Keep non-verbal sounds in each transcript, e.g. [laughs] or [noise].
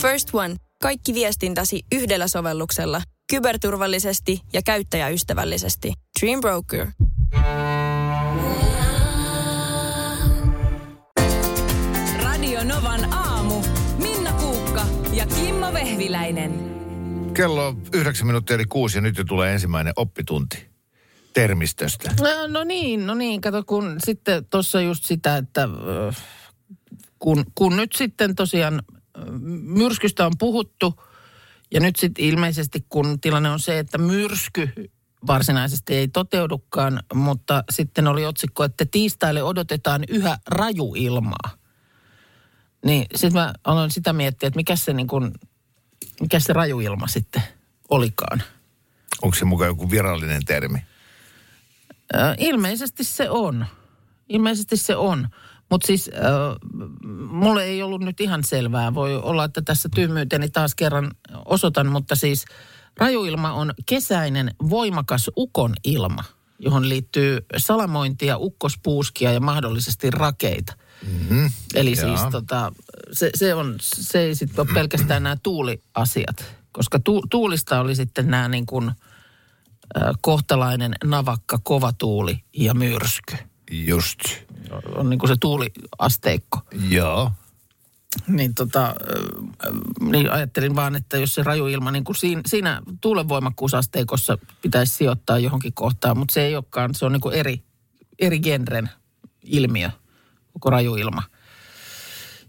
First One. Kaikki viestintäsi yhdellä sovelluksella. Kyberturvallisesti ja käyttäjäystävällisesti. Dream Broker. Radio Novan aamu. Minna Kuukka ja Kimmo Vehviläinen. Kello on yhdeksän minuuttia eli kuusi ja nyt jo tulee ensimmäinen oppitunti termistöstä. No, no niin, no niin. Kato, kun sitten tuossa just sitä, että kun, kun nyt sitten tosiaan myrskystä on puhuttu ja nyt sitten ilmeisesti kun tilanne on se, että myrsky varsinaisesti ei toteudukaan, mutta sitten oli otsikko, että tiistaille odotetaan yhä rajuilmaa. Niin sitten mä aloin sitä miettiä, että mikä se, niin kun, mikä se rajuilma sitten olikaan. Onko se mukaan joku virallinen termi? Ilmeisesti se on. Ilmeisesti se on. Mutta siis ö, mulle ei ollut nyt ihan selvää. Voi olla, että tässä tyhmyyteni taas kerran osoitan, mutta siis rajuilma on kesäinen voimakas ukon ilma, johon liittyy salamointia, ukkospuuskia ja mahdollisesti rakeita. Mm-hmm. Eli Jaa. siis tota, se, se, on, se ei sitten ole pelkästään nämä tuuliasiat, koska tu, tuulista oli sitten nämä niin kuin, äh, kohtalainen, navakka, kova tuuli ja myrsky. Just. On niin kuin se tuuliasteikko. Joo. Niin, tota, niin ajattelin vaan, että jos se raju ilma niin kuin siinä, siinä tuulenvoimakkuusasteikossa pitäisi sijoittaa johonkin kohtaan, mutta se ei olekaan, se on niin kuin eri, eri genren ilmiö, koko raju ilma.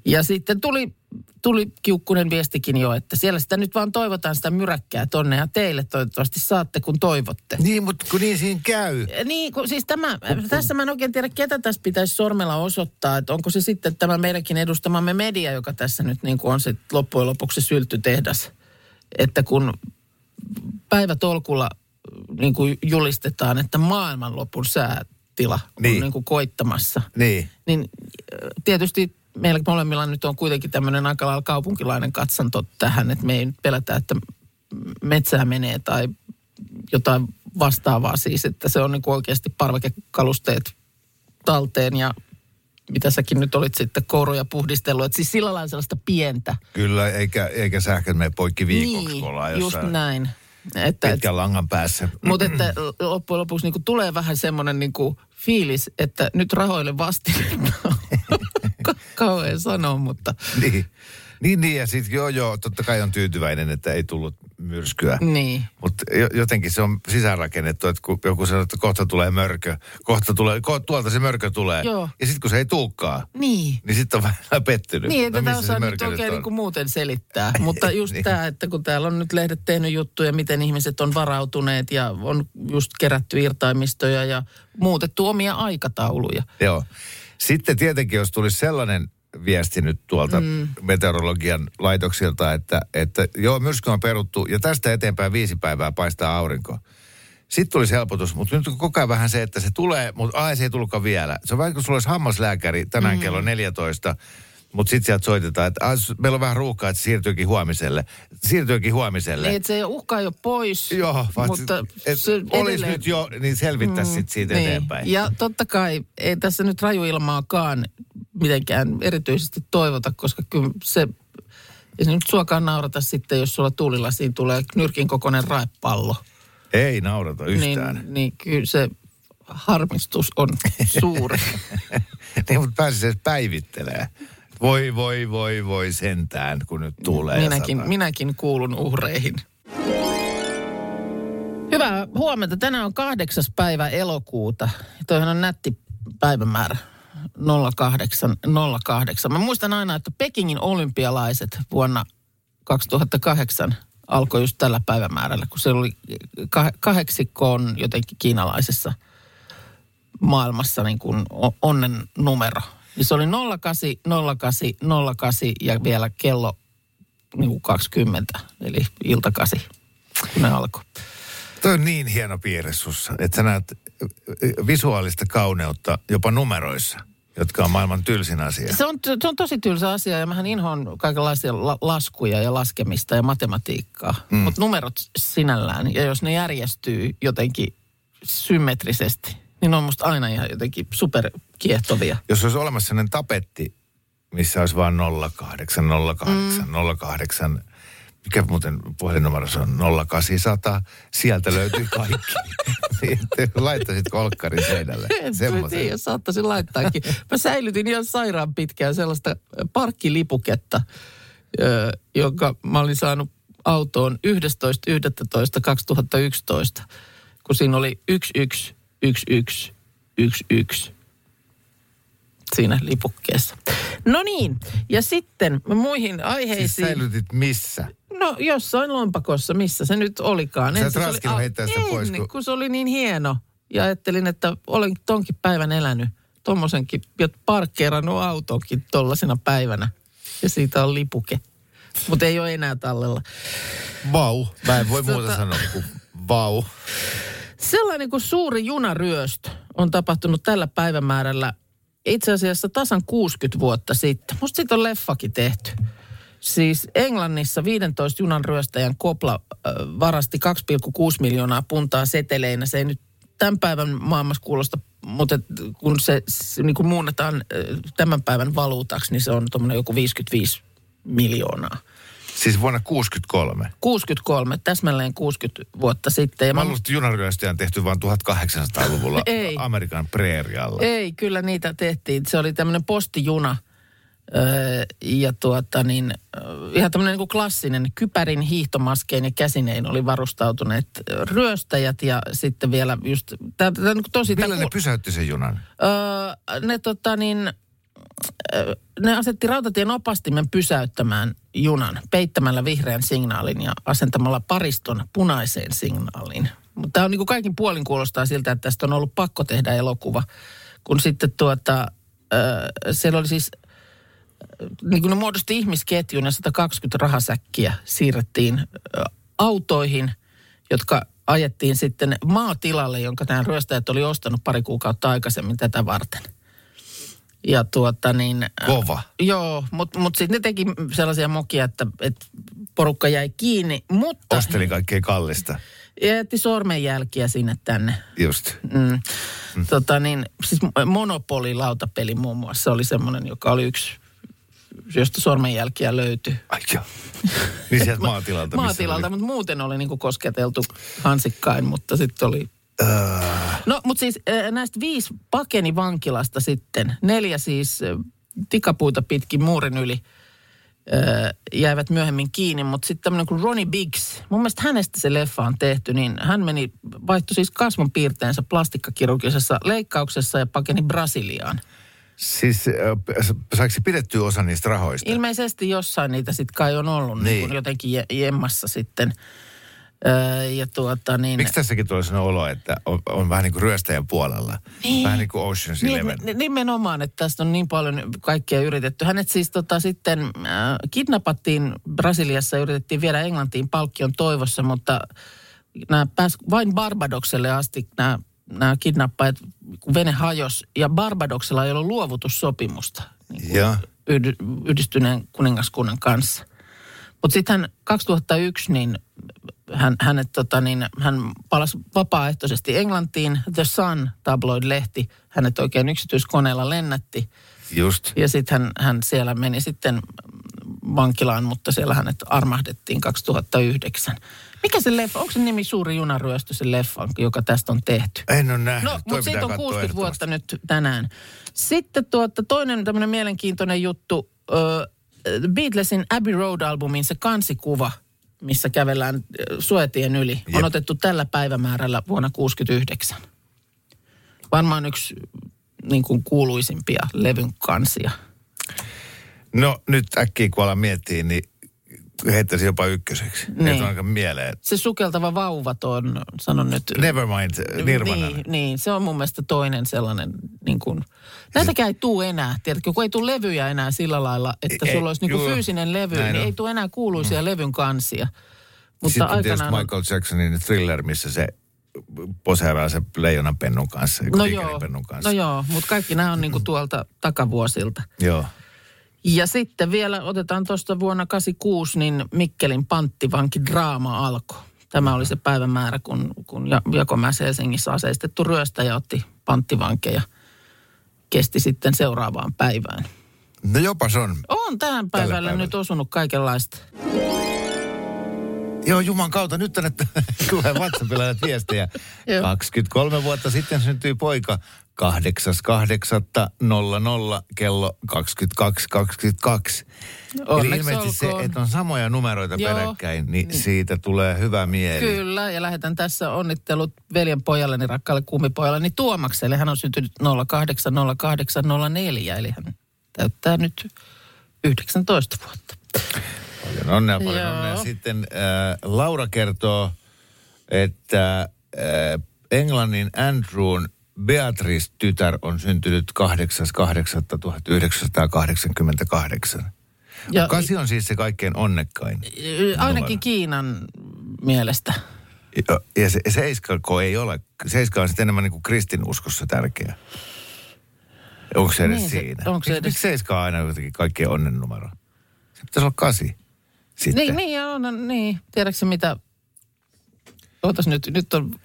Ja sitten tuli, tuli kiukkunen viestikin jo, että siellä sitä nyt vaan toivotaan sitä myräkkää tonne ja teille toivottavasti saatte, kun toivotte. Niin, mutta kun niin siinä käy. Niin, kun, siis tämä, tässä mä en oikein tiedä, ketä tässä pitäisi sormella osoittaa, että onko se sitten tämä meidänkin edustamamme media, joka tässä nyt niin kuin on se loppujen lopuksi syltytehdas. Että kun päivätolkulla niin kuin julistetaan, että maailmanlopun säätila on Niin. niin. kuin koittamassa, Niin. niin tietysti meillä molemmilla nyt on kuitenkin tämmöinen aika lailla kaupunkilainen katsanto tähän, että me ei nyt pelätä, että metsää menee tai jotain vastaavaa siis, että se on niin kuin oikeasti parvekekalusteet talteen ja mitä säkin nyt olit sitten kouruja puhdistellut, että siis sillä lailla sellaista pientä. Kyllä, eikä, eikä sähköt mene poikki viikoksi, kun niin, ollaan just jossain näin. Että, pitkän langan päässä. mutta että [clears throat] loppujen lopuksi niin tulee vähän semmoinen niin fiilis, että nyt rahoille vastinetta. [laughs] Ka- Kauhean sanoa, mutta Niin. Niin, niin ja sitten joo, joo, totta kai on tyytyväinen, että ei tullut myrskyä. niin. Mutta jotenkin se on sisäänrakennettu, että kun joku sanoo, että kohta tulee mörkö, kohta tulee, ko- tuolta se mörkö tulee. Joo. Ja sitten kun se ei tulekaan, Niin. niin sitten on [laughs] vähän pettynyt. Niin, että no, se osaa nyt oikein on? niin kuin muuten selittää. [laughs] Mutta just Niin. tämä, että kun täällä on nyt lehdet tehnyt juttuja, miten ihmiset on varautuneet ja on just kerätty irtaimistoja ja muutettu omia aikatauluja. Joo. Sitten tietenkin, jos tulisi sellainen viesti nyt tuolta mm. meteorologian laitoksilta, että, että joo, myrsky on peruttu ja tästä eteenpäin viisi päivää paistaa aurinko. Sitten tulisi helpotus, mutta nyt on koko ajan vähän se, että se tulee, mutta ai se ei tullutkaan vielä. Se on kuin sulla olisi hammaslääkäri tänään mm. kello 14, mutta sitten sieltä soitetaan, että ai, meillä on vähän ruuhkaa, että siirtyykin huomiselle. Siirtyykin huomiselle. Niin, että se uhka ei ole pois, Joo, mutta et se olisi edelleen- nyt jo, niin selvittäisi mm, sit siitä niin. eteenpäin. Ja totta kai ei tässä nyt rajuilmaakaan mitenkään erityisesti toivota, koska kyllä se, ei se nyt suokaan naurata sitten, jos sulla tuulilasiin tulee nyrkin kokoinen raepallo. Ei naurata yhtään. Niin, niin kyllä se harmistus on suuri. [laughs] niin, mutta pääsisi edes päivittelee. Voi, voi, voi, voi sentään, kun nyt tulee. minäkin, sana. minäkin kuulun uhreihin. Hyvää huomenta. Tänään on kahdeksas päivä elokuuta. Toihan on nätti päivämäärä. 0808. Mä muistan aina, että Pekingin olympialaiset vuonna 2008 alkoi just tällä päivämäärällä, kun se oli kah- kahdeksikko on jotenkin kiinalaisessa maailmassa niin kuin onnen numero. Niin se oli 08, 08, 08 ja vielä kello niin kuin 20, eli ilta 8, kun ne alkoi. Toi on niin hieno piirre sussa, että sä näet visuaalista kauneutta jopa numeroissa, jotka on maailman tylsin asia. Se on, se on tosi tylsä asia ja mähän inhoan kaikenlaisia la- laskuja ja laskemista ja matematiikkaa. Mm. Mutta numerot sinällään, ja jos ne järjestyy jotenkin symmetrisesti, niin ne on musta aina ihan jotenkin superkiehtovia. Jos olisi olemassa sellainen tapetti, missä olisi vain 08, 08, mm. 08. Mikä muuten puhelinnumero on? 0800. Sieltä löytyy kaikki. [laughs] Sitten laittaisit kolkkarin seinälle. En tiedä, saattaisin laittaakin. Mä säilytin ihan sairaan pitkään sellaista parkkilipuketta, jonka mä olin saanut autoon 11.11.2011, kun siinä oli 111111 siinä lipukkeessa. No niin, ja sitten muihin Siis aiheisiin. säilytit missä? No jossain lompakossa, missä se nyt olikaan. Sä et se oli- raskinut a- heittää sitä en, pois, kun- kun... se oli niin hieno. Ja ajattelin, että olen tonkin päivän elänyt. Tommosenkin, ja parkkeerannut autonkin tollasena päivänä. Ja siitä on lipuke. Mutta ei ole enää tallella. Vau. Mä en voi muuta Tota- sanoa kuin vau. Sellainen kuin suuri junaryöstö on tapahtunut tällä päivämäärällä itse asiassa tasan 60 vuotta sitten. Musta siitä on leffakin tehty. Siis Englannissa 15 junan ryöstäjän kopla varasti 2,6 miljoonaa puntaa seteleinä. Se ei nyt tämän päivän maailmassa kuulosta, mutta kun se, niin kuin muunnetaan tämän päivän valuutaksi, niin se on tuommoinen joku 55 miljoonaa. Siis vuonna 63. 63, täsmälleen 60 vuotta sitten. Ja Mä mä- luulen, että junaryöstöjä on tehty vain 1800-luvulla [laughs] Ei. Amerikan preerialla. Ei, kyllä niitä tehtiin. Se oli tämmöinen postijuna. Öö, ja tuota niin, öö, ihan tämmöinen niin klassinen kypärin hiihtomaskein ja käsinein oli varustautuneet ryöstäjät ja sitten vielä just, tää, tää, niin tosi... tää Millä ne kuul- pysäytti sen junan? öö, ne tota niin, ne asetti rautatien opastimen pysäyttämään junan peittämällä vihreän signaalin ja asentamalla pariston punaiseen signaaliin. Mutta tämä on niin kuin kaikin puolin kuulostaa siltä, että tästä on ollut pakko tehdä elokuva. Kun sitten tuota, öö, siellä oli siis, niin kuin ne muodosti ihmisketjun ja 120 rahasäkkiä siirrettiin öö, autoihin, jotka ajettiin sitten maatilalle, jonka nämä ryöstäjät oli ostanut pari kuukautta aikaisemmin tätä varten. Ja tuota niin... Kova. Joo, mutta mut sitten ne teki sellaisia mokia, että, että porukka jäi kiinni, mutta Osteli kaikkea kallista. jätti sormenjälkiä sinne tänne. Just. Mm. Tota niin, siis Monopoly lautapeli muun muassa oli semmoinen, joka oli yksi, josta sormenjälkiä löytyi. Ai joo. Niin sieltä [laughs] maatilalta. Maatilalta, oli- mutta muuten oli niinku kosketeltu hansikkain, mutta sitten oli... Äh, No, mutta siis näistä viisi pakeni vankilasta sitten. Neljä siis tikapuita pitkin muurin yli jäivät myöhemmin kiinni, mutta sitten tämmöinen kuin Ronnie Biggs, mun mielestä hänestä se leffa on tehty, niin hän meni, vaihtoi siis kasvonpiirteensä plastikkakirurgisessa leikkauksessa ja pakeni Brasiliaan. Siis saiko se pidettyä osa niistä rahoista? Ilmeisesti jossain niitä sitten kai on ollut niin. Niin. Jotenkin je- jemmassa sitten. Öö, ja tuota niin... Miksi tässäkin tulee sellainen olo, että on, on vähän niin kuin ryöstäjän puolella? Niin. Vähän niin kuin Ocean's Niin, Eleven. ni- nimenomaan, että tästä on niin paljon kaikkea yritetty. Hänet siis tota, sitten äh, kidnappattiin Brasiliassa ja yritettiin viedä Englantiin palkkion toivossa, mutta nämä pääs vain Barbadokselle asti nämä, nämä kidnappajat, kun vene hajos ja Barbadoksella ei ollut luovutussopimusta niin kuin yhdistyneen kuningaskunnan kanssa. Mutta sitten hän 2001, niin hän, hänet, tota, niin, hän palasi vapaaehtoisesti Englantiin. The Sun tabloid-lehti hänet oikein yksityiskoneella lennätti. Just. Ja sitten hän, hän siellä meni sitten vankilaan, mutta siellä hänet armahdettiin 2009. Mikä se leffa, onko se nimi Suuri junaryöstö se leffa, joka tästä on tehty? En ole nähnyt. No, mutta siitä on katsoa 60 vuotta nyt tänään. Sitten tuota, toinen tämmöinen mielenkiintoinen juttu. Ö, Beatlesin Abbey Road-albumin se kansikuva, missä kävellään ö, Suetien yli, on Jep. otettu tällä päivämäärällä vuonna 69. Varmaan yksi niin kuin kuuluisimpia levyn kansia. No nyt äkkiä kun alan miettiä, niin heittäisin jopa ykköseksi. Niin. Niin. on aika mieleen. Se sukeltava vauvat on, sanon nyt... Nevermind, Nirvana. Niin, niin, se on mun mielestä toinen sellainen, niin kuin, näitäkään ei tule enää, tiedätkö, kun ei tule levyjä enää sillä lailla, että Ei, sulla olisi niin kuin fyysinen levy, näin niin on. ei tule enää kuuluisia mm. levyn kansia. Mutta Sitten tietysti aikanaan... on- Michael Jacksonin Thriller, missä se poseeraa se leijonan pennun kanssa. No joo, pennun kanssa. no joo, mutta kaikki nämä on niin kuin tuolta takavuosilta. Joo. Ja sitten vielä otetaan tuosta vuonna 86, niin Mikkelin panttivanki draama alkoi. Tämä oli se päivämäärä, kun, kun Ja- Jakomäessä Helsingissä aseistettu ryöstäjä otti panttivankeja. Kesti sitten seuraavaan päivään. No jopas on. On tähän päivällä päivällä. nyt osunut kaikenlaista. Joo, Juman kautta. Nyt tänne [laughs] tulee WhatsAppilla näitä viestejä. Joo. 23 vuotta sitten syntyi poika 8.8.00 kello 22.22. Eli Onneksi ilmeisesti se, että on samoja numeroita Joo. peräkkäin, niin siitä tulee hyvä mieli. Kyllä, ja lähetän tässä onnittelut veljen pojalleni, rakkaalle kummipojalleni Tuomakselle. Hän on syntynyt 080804, eli hän täyttää nyt 19 vuotta. Paljon onnea, paljon Joo. onnea. Sitten äh, Laura kertoo, että äh, Englannin Andrewn Beatrice-tytär on syntynyt 8.8.1988. Ja Kasi on siis se kaikkein onnekkain. ainakin numero. Kiinan mielestä. Ja, ja se, seiskako ei ole. Seiska on sitten enemmän niin kuin kristinuskossa tärkeä. Onko se edes Niin se- siinä? onko se edes- Miksi seiska on aina jotenkin kaikkein onnen numero? Se pitäisi olla kasi. Sitten. Niin, niin, on, niin. Tiedätkö mitä? Ootas nyt, nyt on,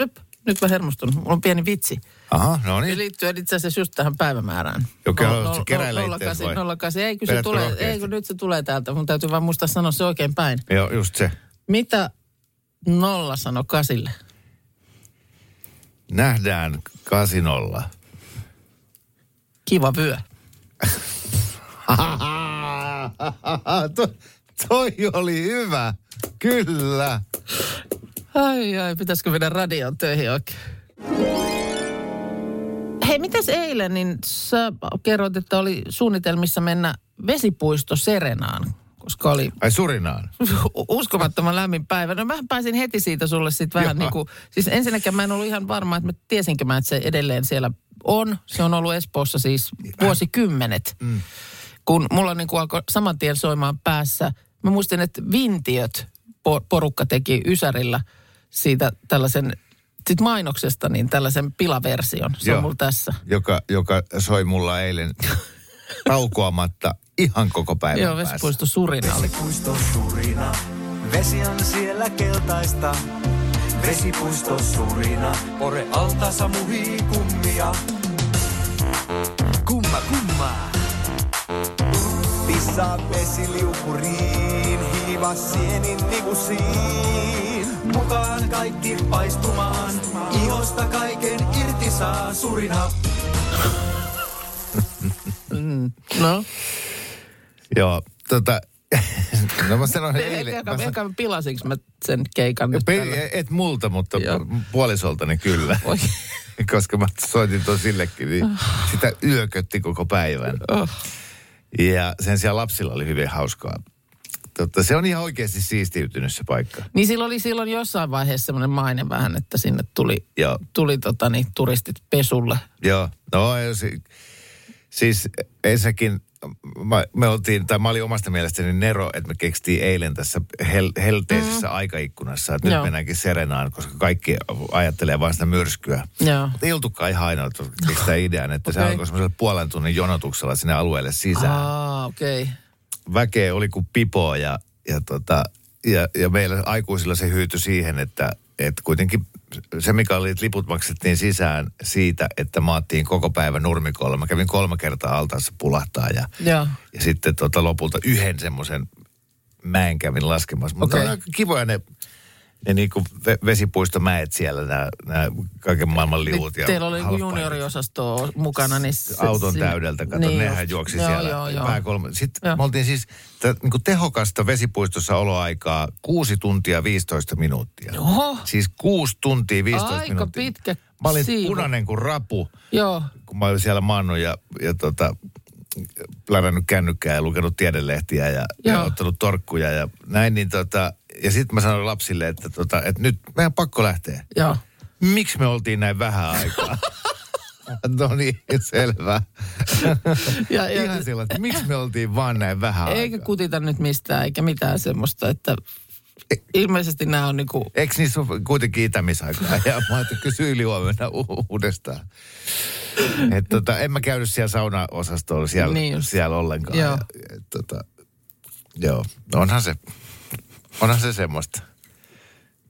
öp, nyt mä hermostunut. Mulla on pieni vitsi. Aha, no Se niin. liittyy itse asiassa just tähän päivämäärään. Okei, No- no- keräillä no- itseäsi vai? 08, ei kun se tulee, rohkeasti? ei kun nyt se tulee täältä. Mun täytyy vaan muistaa sanoa se oikein päin. Joo, just se. Mitä nolla sanoi kasille? Nähdään kasinolla. Kiva vyö. [laughs] to, toi oli hyvä. Kyllä. Ai ai, pitäisikö mennä radioon töihin oikein? Hei, mitäs eilen, niin sä kerroit, että oli suunnitelmissa mennä vesipuisto Serenaan, koska oli Ai surinaan. uskomattoman lämmin päivä. No mä pääsin heti siitä sulle sitten vähän niin kuin, siis ensinnäkin mä en ollut ihan varma, että mä tiesinkö mä, että se edelleen siellä on. Se on ollut Espoossa siis vuosikymmenet. Mm. Kun mulla niin kuin alkoi saman tien soimaan päässä. Mä muistin, että Vintiöt po- porukka teki Ysärillä siitä tällaisen, sit mainoksesta niin tällaisen pilaversion. Se Joo. on mulla tässä. Joka, joka soi mulla eilen [laughs] taukoamatta ihan koko päivän Joo, päässä. Vesipuisto Surina oli. Vesipuisto Surina, vesi on siellä keltaista. Vesipuisto Surina, ore altaassa muhii kummia. Kumma kumma. Pissaa vesiliukuriin, hiiva sienin nikusiin. Mukaan kaikki paistumaan, ihosta kaiken irti saa Surina. [laughs] No, Joo, tota, [laughs] no mä sanoin eilen. eikä, mä san- eikä pilasinko mä sen keikan nyt Pe- tällä? et multa, mutta Joo. puolisoltani kyllä. [laughs] Oi. Koska mä soitin tuon sillekin, niin sitä yökötti koko päivän. Oh. Ja sen sijaan lapsilla oli hyvin hauskaa. Totta, se on ihan oikeasti siistiytynyt se paikka. Niin silloin oli silloin jossain vaiheessa semmoinen maine vähän, että sinne tuli, Joo. tuli tota, niin, turistit pesulle. Joo, no ei si- siis ensinnäkin mä, me oltiin, tai mä olin omasta mielestäni Nero, että me keksittiin eilen tässä hel, helteisessä mm. aikaikkunassa, että nyt Joo. mennäänkin Serenaan, koska kaikki ajattelee vain sitä myrskyä. Joo. Mutta ei oltukaan ihan ainoa, että sitä [laughs] idean, että se Okei. alkoi semmoisella puolen tunnin jonotuksella sinne alueelle sisään. Aa, okei. Okay. Väkeä oli kuin pipoa ja, ja, tota, ja, ja meillä aikuisilla se hyytyi siihen, että, että kuitenkin se, mikä oli, että liput maksettiin sisään siitä, että maattiin koko päivä nurmikolla. Mä kävin kolme kertaa altaassa pulahtaa ja, Joo. ja sitten tota lopulta yhden semmoisen mäen kävin laskemassa. Mutta okay. aika kivoja ne, ne niinku ve- vesipuistomäet siellä, nämä, nämä kaiken maailman liut. ja Teillä oli halfpiperit. junioriosasto mukana, niin... Se, auton se- täydeltä. Kato, niin nehän just. juoksi joo, siellä Joo, joo. pääkolme. Sitten Joo. me oltiin siis tä, niin tehokasta vesipuistossa oloaikaa 6 tuntia 15 minuuttia. Oho. Siis 6 tuntia 15 Aika minuuttia. pitkä Mä olin siivu. punainen kuin rapu, Joo. kun mä olin siellä maannut ja, ja tota, plärännyt kännykkää ja lukenut tiedelehtiä ja, ja ottanut torkkuja ja näin. Niin tota, ja sitten mä sanoin lapsille, että, tota, että nyt meidän pakko lähteä. Joo. Miksi me oltiin näin vähän aikaa? [laughs] no niin, selvä. Ja, ja, Ihan sillä, että miksi me oltiin vaan näin vähän eikä aikaa? kutita nyt mistään, eikä mitään semmoista, että ilmeisesti nämä on niinku... Eikö niissä ole kuitenkin itämisaikaa? Ja mä ajattelin, kysy yli huomenna u- uudestaan. Et tota, en mä käynyt siellä saunaosastolla siellä, Niin just. siellä ollenkaan. Joo. Ja, et, tota, joo, onhan se, onhan se semmoista.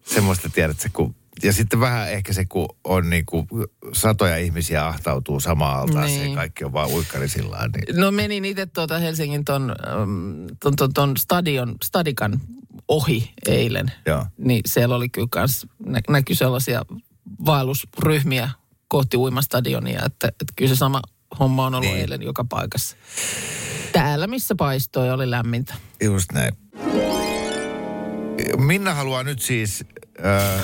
Semmoista tiedätkö, kun Ja sitten vähän ehkä se, kun on niin kuin satoja ihmisiä ahtautuu samaan altaaseen, Niin. kaikki on vaan uikkarisillaan. Niin. No menin itse tuota Helsingin ton, ähm, ton, ton, ton stadion, stadikan ohi eilen. Joo. Niin siellä oli kyllä kans, nä, näkyi sellaisia vaellusryhmiä kohti uimastadionia, että, että kyllä se sama homma on ollut niin. eilen joka paikassa. Täällä, missä paistoi, oli lämmintä. Just näin. Minna haluaa nyt siis, äh,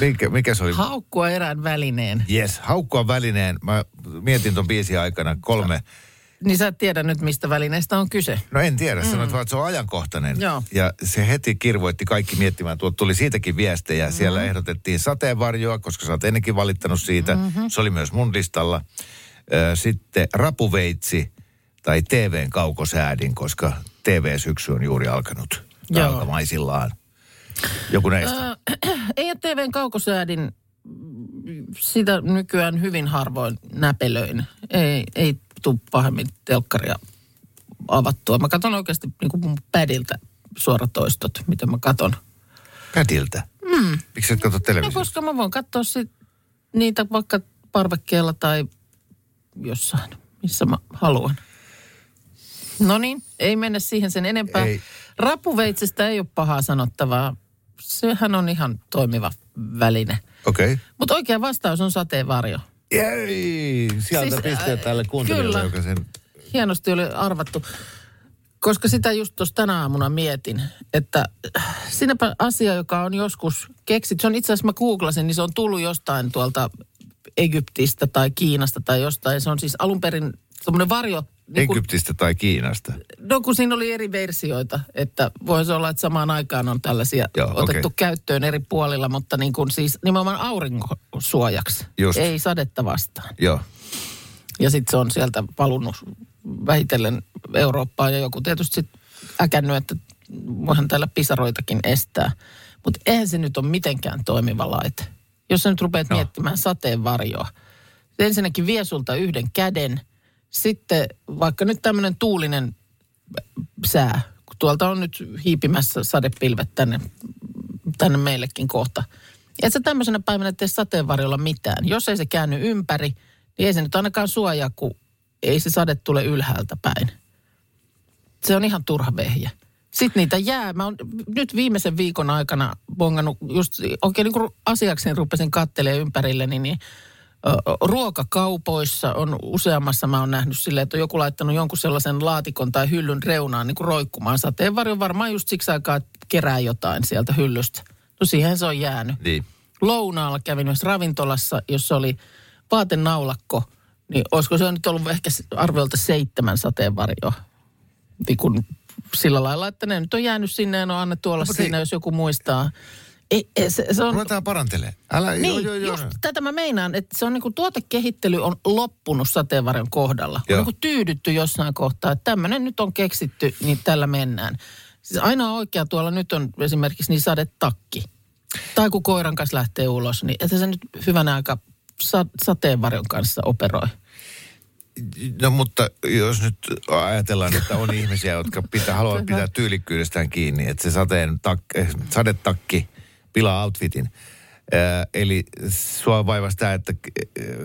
mikä, mikä se oli? Haukkua erään välineen. Yes, haukkua välineen. Mä mietin ton biisin aikana kolme. Niin sä et tiedä nyt, mistä välineestä on kyse. No en tiedä, mm. sanoit vaan, että se on ajankohtainen. Joo. Ja se heti kirvoitti kaikki miettimään. Tuolta tuli siitäkin viestejä. Mm-hmm. Siellä ehdotettiin sateenvarjoa, koska sä oot ennenkin valittanut siitä. Mm-hmm. Se oli myös mun listalla. Sitten rapuveitsi tai TVn kaukosäädin, koska TV-syksy on juuri alkanut. Joo. Alkamaisillaan. Joku näistä. Ei ole TVn kaukosäädin, sitä nykyään hyvin harvoin näpelöin. Ei, ei tule pahemmin telkkaria avattua. Mä katson oikeasti niin kuin mun pädiltä suoratoistot, mitä mä katon. Pädiltä. Mm. Miksi et katso No, televisiosta? koska mä voin katsoa sit niitä vaikka parvekkeella tai jossain, missä mä haluan. No niin, ei mennä siihen sen enempää. Ei. Rapuveitsestä ei ole pahaa sanottavaa. Sehän on ihan toimiva väline. Okei. Okay. Mutta oikea vastaus on sateenvarjo. Jei, sieltä Siis, pisteet äh, tälle kuuntelijalle, joka sen... Hienosti oli arvattu. Koska sitä just tuossa tänä aamuna mietin, että äh, siinäpä asia, joka on joskus keksitty. Se on itse asiassa, mä googlasin, niin se on tullut jostain tuolta Egyptistä tai Kiinasta tai jostain. Se on siis alun perin semmoinen varjo. Niin Egyptistä tai Kiinasta. No kun siinä oli eri versioita, että voisi olla, että samaan aikaan on tällaisia Joo, otettu okei. käyttöön eri puolilla, mutta niin kuin siis nimenomaan aurinkosuojaksi, Just. ei sadetta vastaan. Joo. Ja sitten se on sieltä valunut vähitellen Eurooppaan ja joku tietysti sitten äkännyt, että voihan täällä pisaroitakin estää. Mutta eihän se nyt ole mitenkään toimiva laite. Jos sä nyt rupeat No. no. miettimään sateenvarjoa. Se ensinnäkin vie sulta yhden käden. Sitten vaikka nyt tämmöinen tuulinen sää, kun tuolta on nyt hiipimässä sadepilvet tänne, tänne meillekin kohta. Et sä tämmöisenä päivänä tee sateenvarjolla mitään. Jos ei se käänny ympäri, niin ei se nyt ainakaan suojaa, kun ei se sade tule ylhäältä päin. Se on ihan turha vehje. Sitten niitä jää. Mä oon nyt viimeisen viikon aikana bongannut, just oikein niin kuin asiakseni rupesin kattelemaan ympärilleni, niin ruokakaupoissa on useammassa mä oon nähnyt silleen, että on joku laittanut jonkun sellaisen laatikon tai hyllyn reunaan niin kuin roikkumaan sateenvarjon varmaan just siksi aikaa, että kerää jotain sieltä hyllystä. No siihen se on jäänyt Niin. lounaalla kävin myös ravintolassa, jossa oli vaatenaulakko, niin olisiko se nyt ollut ehkä arviolta seitsemän sateenvarjoa. Niin kun sillä lailla, että ne nyt on jäänyt sinne ja ne on annettu olla No, siinä, ei- jos joku muistaa. Ei, se, se on, Ruvetaan parantelemaan. Älä, niin, joo, joo, joo. just tätä mä meinaan, että se on niinku tuotekehittely on loppunut sateenvarjon kohdalla. Joo. On niinku tyydytty jossain kohtaa, että tämmöinen nyt on keksitty, niin tällä mennään. Siis aina oikea tuolla nyt on esimerkiksi niin sadetakki. Tai kun koiran kanssa lähtee ulos, niin että se nyt hyvänä aika sa- sateenvarjon kanssa operoi. No mutta jos nyt ajatellaan, että on ihmisiä, jotka [laughs] pitää, haluavat pitää tyylikkyydestään kiinni, että se sateen tak, eh, sadetakki pilaa outfitin. Eli sua vaivaa sitä, että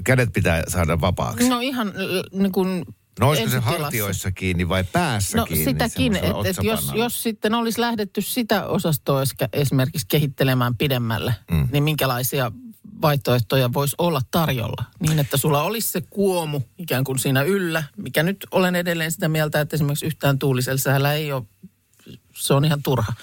kädet pitää saada vapaaksi. No ihan niin kuin No olisiko se hartioissa kiinni vai päässä No kiinni? sitäkin, että et jos, jos sitten olisi lähdetty sitä osastoa esimerkiksi kehittelemään pidemmälle, mm. niin minkälaisia vaihtoehtoja voisi olla tarjolla? Niin, että sulla olisi se kuomu ikään kuin siinä yllä, mikä nyt olen edelleen sitä mieltä, että esimerkiksi yhtään tuulisella ei ole, se on ihan turha.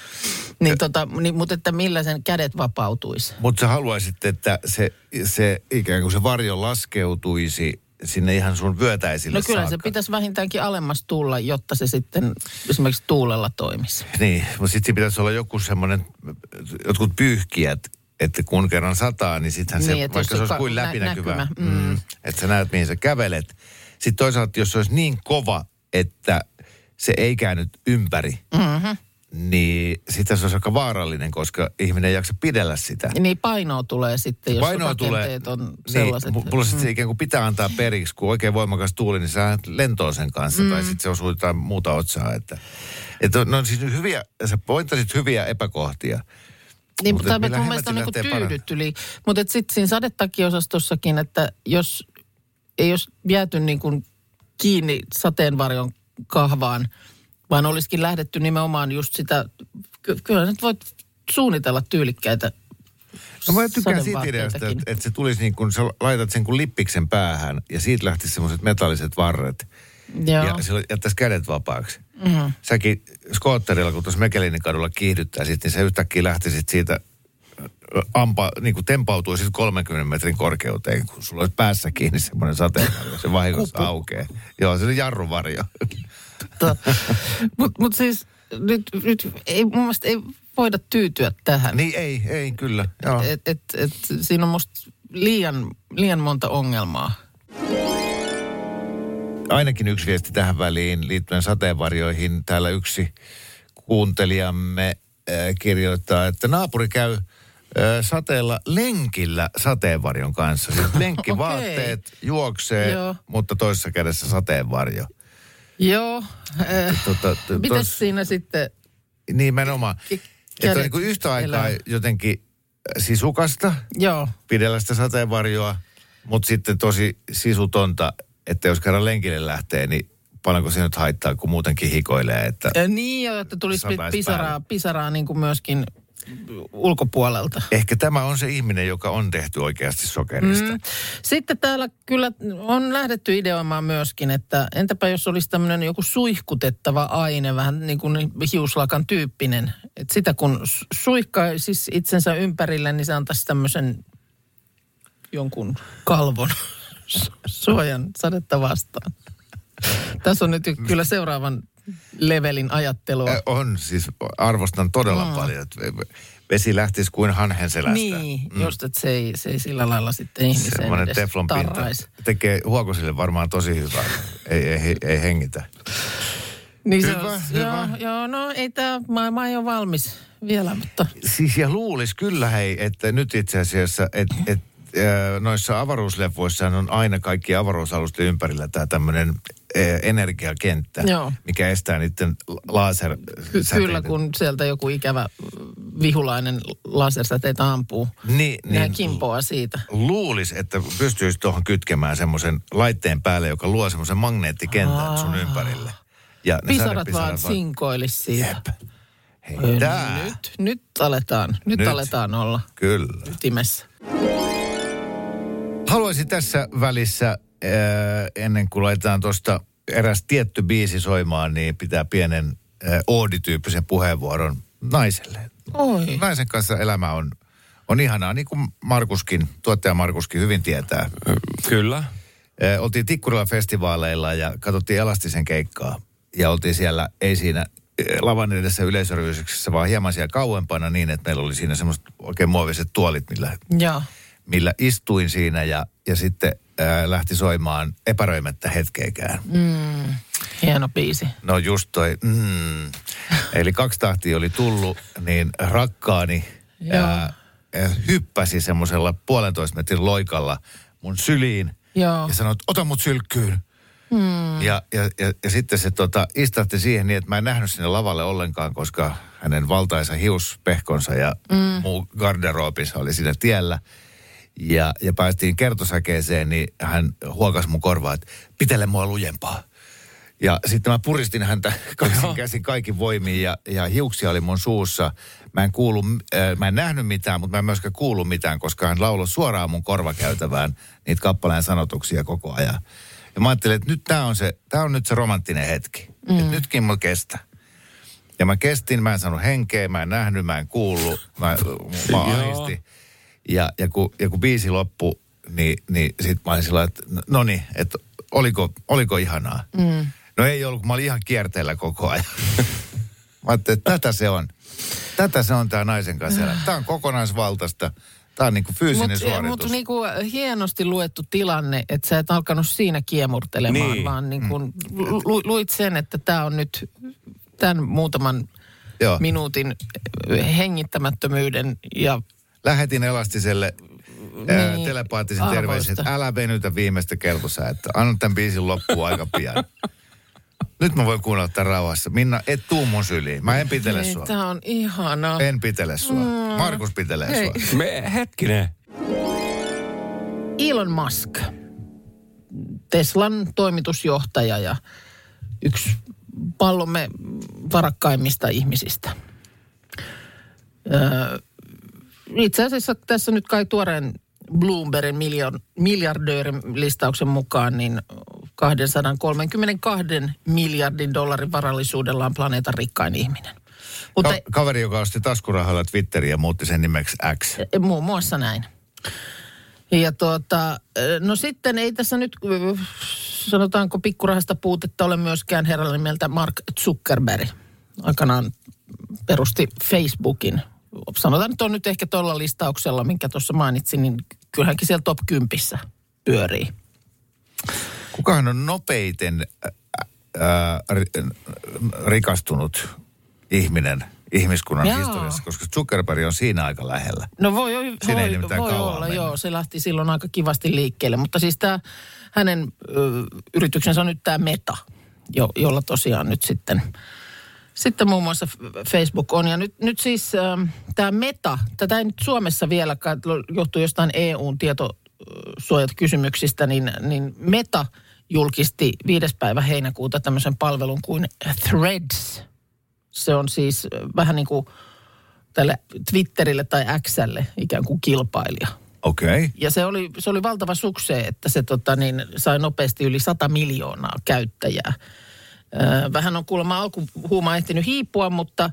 Niin tota, niin, mutta että millä sen kädet vapautuisi? Mutta sä haluaisit, että se, se ikään kuin se varjo laskeutuisi sinne ihan sun vyötäisille No kyllä se saakka. pitäisi vähintäänkin alemmas tulla, jotta se sitten esimerkiksi tuulella toimisi. Niin, mutta sitten pitäisi olla joku semmoinen, jotkut pyyhkiät, että kun kerran sataa, niin sittenhän se, Niin, että vaikka se se olisi kuin ka- läpinäkyvä, mm. mm. että sä näet, mihin sä kävelet. Sitten toisaalta, jos se olisi niin kova, että se ei käynyt ympäri, mm-hmm. Niin sitten se olisi aika vaarallinen, koska ihminen ei jaksa pidellä sitä. Niin painoa tulee sitten, jos Painoa rakenteet on sellaiset. Niin, mulla sitten se ikään kuin pitää antaa periksi, kun oikein voimakas tuuli, niin sä lentoon sen kanssa, mm. tai sitten se osuu jotain muuta otsaa. Että, että no siis hyviä, sä pointasit hyviä epäkohtia. Niin, Mutta millä mun mielestä on niinku tyydytty. Mutta sitten siinä sadetakiosastossakin, että jos ei olisi jääty niin kuin kiinni sateenvarjon kahvaan, vaan olisikin lähdetty nimenomaan just sitä, ky- kyllä nyt voit suunnitella tyylikkäitä No mä tykkään siitä ideasta, että, että se tulisi niin kuin, sä laitat sen kuin lippiksen päähän ja siitä lähtisi semmoiset metalliset varret. Joo. Ja silloin jättäisi kädet vapaaksi. Mm-hmm. Säkin skootterilla, kun tuossa Mekelinin kadulla kiihdyttäisit, niin se yhtäkkiä lähtisit siitä ö, ampa, niin kuin tempautuisit 30 metrin korkeuteen, kun sulla olisi päässä kiinni semmoinen sateenvarjo. Se vahingossa aukeaa. Joo, se on jarruvarjo. Mutta mut siis nyt, nyt ei, mun mielestä ei voida tyytyä tähän. niin ei, ei kyllä. Joo. Et, et, et, siinä on musta liian, liian monta ongelmaa. ainakin yksi viesti tähän väliin liittyen sateenvarjoihin. Täällä yksi kuuntelijamme äh, kirjoittaa, että naapuri käy äh, sateella lenkillä sateenvarjon kanssa. Siis [laughs] lenkkivaatteet juoksee, Joo. mutta toisessa kädessä sateenvarjo. Joo. Äh, Tota, t- Mites tos- siinä sitten? Nimenomaan. Ki- Että on niin kuin yhtä aikaa elää. jotenkin sisukasta, Joo. pidellä sitä sateenvarjoa, mutta sitten tosi sisutonta, että jos kerran lenkille lähtee, niin paljonko se nyt haittaa, kun muutenkin hikoilee, että Äh, niin, joo, että tulisi pisaraa, pisaraa niin kuin myöskin ulkopuolelta. ehkä tämä on se ihminen, joka on tehty oikeasti sokerista. Mm. Sitten täällä kyllä on lähdetty ideoimaan myöskin, että entäpä jos olisi tämmöinen joku suihkutettava aine, vähän niin kuin hiuslakan tyyppinen. Että sitä kun su- suihkaa siis itsensä ympärille, niin se antaisi tämmöisen jonkun kalvon [laughs] su- suojan sadetta vastaan. Tässä on nyt kyllä seuraavan levelin ajattelua. Äh, On, siis arvostan todella mm. paljon, että vesi lähtisi kuin hanhen selästä. Niin, mm. just että se ei, se ei sillä lailla sitten ihmisen Semmoinen edes teflonpinta tarraisi. tekee huokosille varmaan tosi hyvää. ei, ei, ei hengitä. Niin Hyvä, se on, hyvä. Joo, joo, no ei tämä maailma ei ole valmis vielä, mutta Siis ja luulis kyllä hei, että nyt itse asiassa, että et, äh, noissa avaruusleffoissa on aina kaikki avaruusalusten ympärillä tämä tämmöinen energiakenttä, Joo. mikä estää niiden laser ky- kyllä kun sieltä joku ikävä vihulainen lasersäteitä ampuu, Niin, niin kimpoaa siitä. luulis, että pystyisi tuohon kytkemään semmoisen laitteen päälle, joka luo semmoisen magneettikentän sun ympärille. Ja ne Pisarat vaan sadepisarat sinkoilis siitä. Jep. Hei, tää. Nyt, nyt aletaan, nyt, Nyt. aletaan olla Kyllä. ytimessä. Haluaisin tässä välissä, ennen kuin laitetaan tuosta eräs tietty biisi soimaan, niin pitää pienen Oodi-tyyppisen puheenvuoron naiselle. Oi. Naisen kanssa elämä on, on ihanaa, niin kuin Markuskin, tuottaja Markuskin hyvin tietää. Kyllä. Oltiin Tikkurilla festivaaleilla ja katsottiin Elastisen keikkaa. Ja oltiin siellä, ei siinä lavan edessä yleisöryhdyksessä, vaan hieman siellä kauempana niin, että meillä oli siinä semmoiset oikein muoviset tuolit, millä Joo. millä istuin siinä ja, ja sitten ää, lähti soimaan epäröimättä hetkeäkään. Mm, hieno biisi. No just toi, mm. Eli kaksi tahtia oli tullut, niin rakkaani ää, ää, hyppäsi semmoisella puolentoista metrin loikalla mun syliin Joo. ja sanoi, että ota mut sylkkyyn. Mm. Ja, ja, ja, ja sitten se tota, istahti siihen niin, että mä en nähnyt sinne lavalle ollenkaan, koska hänen valtaisa hiuspehkonsa ja mm. muu garderoopissa oli siinä tiellä. Ja, ja päästiin kertosäkeeseen, niin hän huokasi mun korvaa, että pitele mua lujempaa. Ja sitten mä puristin häntä [laughs] kaksin käsin kaikin voimiin ja, ja hiuksia oli mun suussa. Mä en, kuulu, äh, mä en nähnyt mitään, mutta mä en myöskään kuulu mitään, koska hän lauloi suoraan mun korvakäytävään niitä kappaleen sanotuksia koko ajan. Ja mä ajattelin, että nyt tää on, se, tää on nyt se romanttinen hetki. Mm. Että nytkin mulla kestä. Ja mä kestin, mä en saanut henkeä, mä en nähnyt, mä en kuullut, mä, mä ahistin. Ja, ja, kun, ja kun biisi loppui, niin, niin sit mä olin sillä että no niin, että oliko, oliko ihanaa? Mm. No ei ollut, kun mä olin ihan kierteellä koko ajan. [laughs] mä ajattelin, että tätä se on. Tätä se on tämä naisen kanssa. Tämä on kokonaisvaltaista. Tämä on niinku fyysinen Mutta suoritus. mut niinku hienosti luettu tilanne, että sä et alkanut siinä kiemurtelemaan, Niin. vaan niinku lu, luit sen, että tämä on nyt tämän muutaman Joo. minuutin hengittämättömyyden ja Lähetin Elastiselle Niin, niin, telepaattisen arvoista. terveisen, että älä venytä viimeistä kertosa, että anna tämän biisin loppuun aika pian. Nyt mä voin kuunnella tämän rauhassa. Minna, et tuu mun syliin. Mä en pitele sua. Tämä on ihanaa. En pitele sua. Mm. Markus pitelee Hei. sua. Me, hetkinen. Elon Musk, Teslan toimitusjohtaja ja yksi pallomme varakkaimmista ihmisistä. Öö, itse asiassa tässä nyt kai tuoreen Bloombergin miljoon, miljardöörin listauksen mukaan, niin 232 miljardin dollarin varallisuudella on planeetan rikkain ihminen. Mutta Ka- kaveri, joka osti taskurahalla Twitteriä ja muutti sen nimeksi X. E, Muun muassa näin. Ja tuota, no sitten ei tässä nyt, sanotaanko pikkurahasta puutetta ole myöskään herralla nimeltä Mark Zuckerberg. Aikanaan perusti Facebookin. Sanotaan, että on nyt ehkä tuolla listauksella, minkä tuossa mainitsin, niin kyllähänkin siellä top 10 pyörii. Kukahan on nopeiten ää, ää, ri- rikastunut ihminen ihmiskunnan Jaa. historiassa, koska Zuckerberg on siinä aika lähellä. No voi, voi, Siinä ei voi, voi olla, mennyt. joo. Se lähti silloin aika kivasti liikkeelle. Mutta siis tämä hänen ö, yrityksensä on nyt tämä Meta, jo, jolla tosiaan nyt sitten, sitten muun muassa Facebook on. Ja nyt, nyt siis tämä Meta, tätä ei nyt Suomessa vielä, johtuu jostain EUn tietosuojatkysymyksistä, niin, niin Meta julkisti 5. päivä heinäkuuta tämmöisen palvelun kuin Threads. Se on siis ö, vähän niin kuin tälle Twitterille tai Xlle ikään kuin kilpailija. Okei. Okay. Ja se oli, se oli valtava sukse, että se tota, niin, sai nopeasti yli 100 miljoonaa käyttäjää. Vähän on kuulemma alkuhuuma ehtinyt hiipua, mutta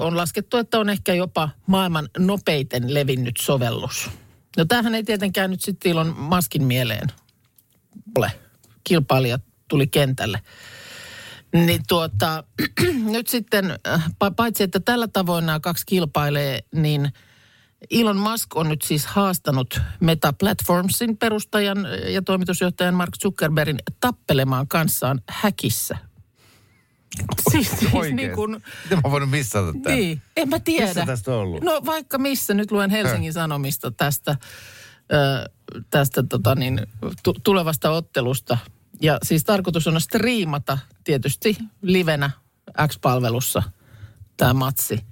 on laskettu, että on ehkä jopa maailman nopeiten levinnyt sovellus. No tämähän ei tietenkään nyt sitten Elon Maskin mieleen ole. Kilpailija tuli kentälle. Niin tuota, [clears throat] nyt sitten, pa- paitsi että tällä tavoin nämä kaksi kilpailee, niin Elon Musk on nyt siis haastanut Meta Platformsin perustajan ja toimitusjohtajan Mark Zuckerbergin tappelemaan kanssaan häkissä. Siis, siis Oikein. niin kuin, Miten mä voinut missata tämän? niin, en mä tiedä. Missä tästä on ollut? No vaikka missä, nyt luen Helsingin Sanomista tästä, ö, tästä tota niin, tu- tulevasta ottelusta. Ja siis tarkoitus on striimata tietysti livenä X-palvelussa tämä matsi.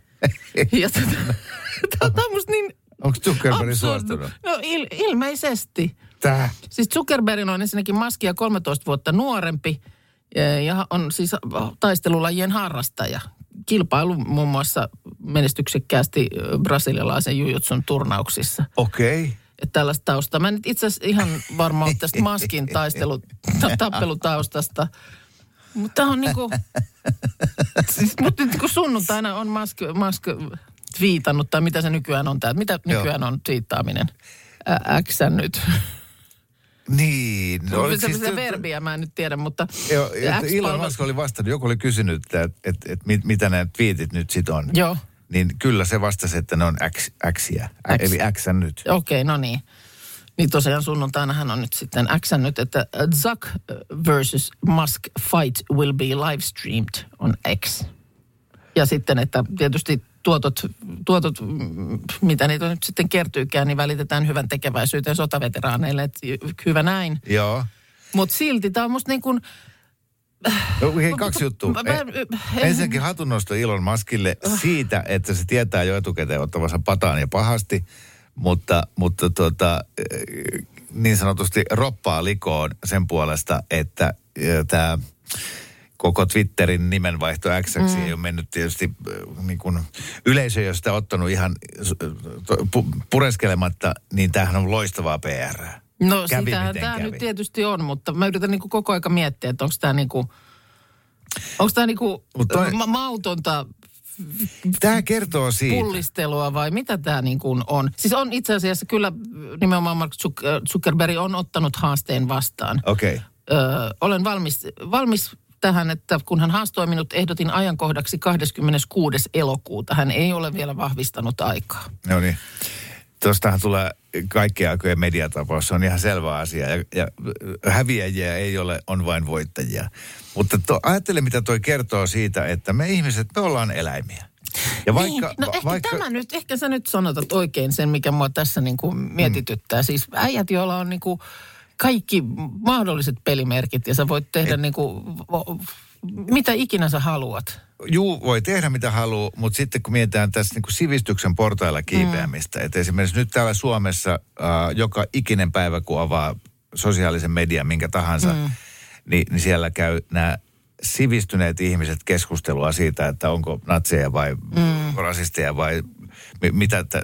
Ja tota, tämä on musta niin Onko Zuckerberg suostunut? No il, ilmeisesti. Tää. Siis Zuckerberg on ensinnäkin Maskia 13 vuotta nuorempi ja on siis taistelulajien harrastaja. Kilpailu muun muassa menestyksekkäästi brasilialaisen jujutsun turnauksissa. Okei. Okay. Että tällaista taustaa. Mä en itse asiassa ihan varma tästä Maskin taistelu, ta, [laughs] tappelutaustasta. Mutta on niinku, siis, mutta nyt kun sunnuntaina on Musk, Musk twiitannut, tai mitä se nykyään on tämä, mitä Joo. nykyään on twiittaaminen? Ä- X nyt. Niin. No, oliko se, siis- se verbiä mä en nyt tiedä, mutta... Joo, Elon Musk oli vastannut, joku oli kysynyt, että, että, että, että mit, mitä nämä twiitit nyt sit on. Joo, Niin kyllä se vastasi, että ne on X, Xiä, X. eli X nyt. okei, no niin. Niin tosiaan sunnuntaina hän on nyt sitten X nyt, että Zuck versus Musk fight will be live streamed on X. Ja sitten, että tietysti tuotot, tuotot mm, mitä niitä nyt sitten kertyykään, niin välitetään hyvän tekeväisyyteen sotaveteraaneille, että hyvä näin. Joo. Mutta silti tämä on musta niin kuin, No, hei, kaksi juttua. Eh, Ensinnäkin hatunnosto Elon Muskille siitä, että se tietää jo etukäteen ottavansa pataan ja pahasti, mutta, mutta eh, niin sanotusti roppaa likoon sen puolesta, että tämä koko Twitterin nimenvaihto X mm. ei ole mennyt tietysti äh, niin kuin yleisö ei ole sitä ottanut ihan äh, pureskelematta, niin tämähän on loistavaa PR. No Kävi sitähän tämä kävi. nyt tietysti on, mutta mä yritän niin koko aika miettiä, että onko tämä niin kuin, onko tämä niin kuin toi- ma- mautonta Tämä kertoo siitä. pullistelua vai mitä tämä niin kuin on? Siis on itse asiassa kyllä nimenomaan Mark äh, Zuckerberg on ottanut haasteen vastaan. Okei. Okay. Ö, olen valmis, valmis tähän, että kun hän haastoi minut, ehdotin ajankohdaksi 26. elokuuta. Hän ei ole vielä vahvistanut aikaa. No niin. Tuostahan tulee kaikkien aikojen mediatapaus. Se on ihan selvä asia. Ja, ja häviäjiä ei ole, on vain voittajia. Mutta to, ajattele, mitä toi kertoo siitä, että me ihmiset, me ollaan eläimiä. Ja vaikka, niin, no va- ehkä vaikka, tämä nyt, ehkä sä nyt sanotat oikein sen, mikä mua tässä niin kuin mietityttää. Siis äijät, joilla on niin kuin kaikki mahdolliset pelimerkit ja sä voit tehdä niin kuin mitä ikinä sä haluat. Juu, voi tehdä mitä haluaa, mutta sitten kun mietitään tässä niin kuin sivistyksen portailla kiipeämistä, mm. että esimerkiksi nyt täällä Suomessa äh, joka ikinen päivä, kun avaa sosiaalisen median minkä tahansa, mm. niin, niin siellä käy nämä sivistyneet ihmiset keskustelua siitä, että onko natseja vai mm. rasisteja vai mi- mitä t-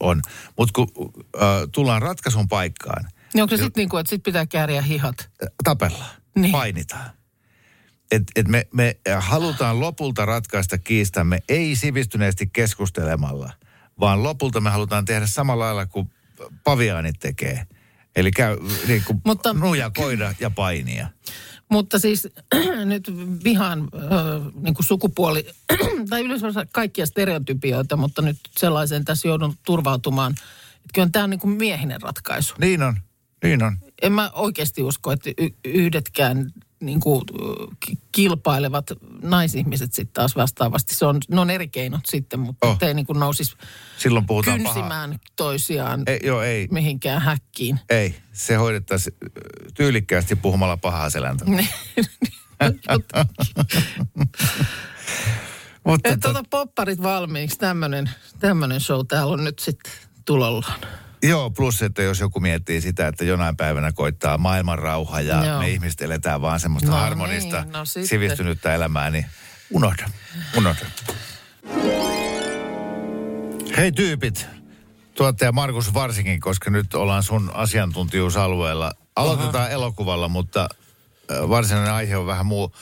on. Mutta kun äh, tullaan ratkaisun paikkaan, Niin onko se sitten niin kuin, että sit pitää kääriä hihat? tapellaan, niin. painitaan. Et, et me, me halutaan lopulta ratkaista kiistamme ei sivistyneesti keskustelemalla, vaan lopulta me halutaan tehdä samalla lailla kuin paviaanit tekee. Eli käy niin kuin Mutta- nuja, koida ja painia. Mutta siis [clears throat] nyt vihaan äh, niin kuin sukupuoli, [clears throat] tai yleensä kaikkia stereotypioita, mutta nyt sellaiseen tässä joudun turvautumaan. Että kyllä tämä on niin kuin miehinen ratkaisu. Niin on, niin on. En mä oikeasti usko, että y- yhdetkään niin kuin, ki- kilpailevat naisihmiset sitten taas vastaavasti. Se on, ne on eri keinot sitten, mutta Oh. ei niin kuin nousisi Silloin puhutaan pahaa. kynsimään toisiaan Ei, joo, ei, mihinkään häkkiin. ei. Se hoidettaisiin tyylikkäästi puhumalla pahaa seläntä. [laughs] Mutta Et ota popparit valmiiksi, tämmöinen show täällä on nyt sitten tulollaan. Joo, plus että jos joku miettii sitä, että jonain päivänä koittaa maailman rauha ja Joo. me ihmiset eletään vaan semmoista No harmonista, niin, no sitten. sivistynyttä elämää, niin unohda, unohda. Hei tyypit, tuottaja Markus varsinkin, koska nyt ollaan sun asiantuntijuusalueella. Aloitetaan elokuvalla, mutta varsinainen aihe on vähän muu.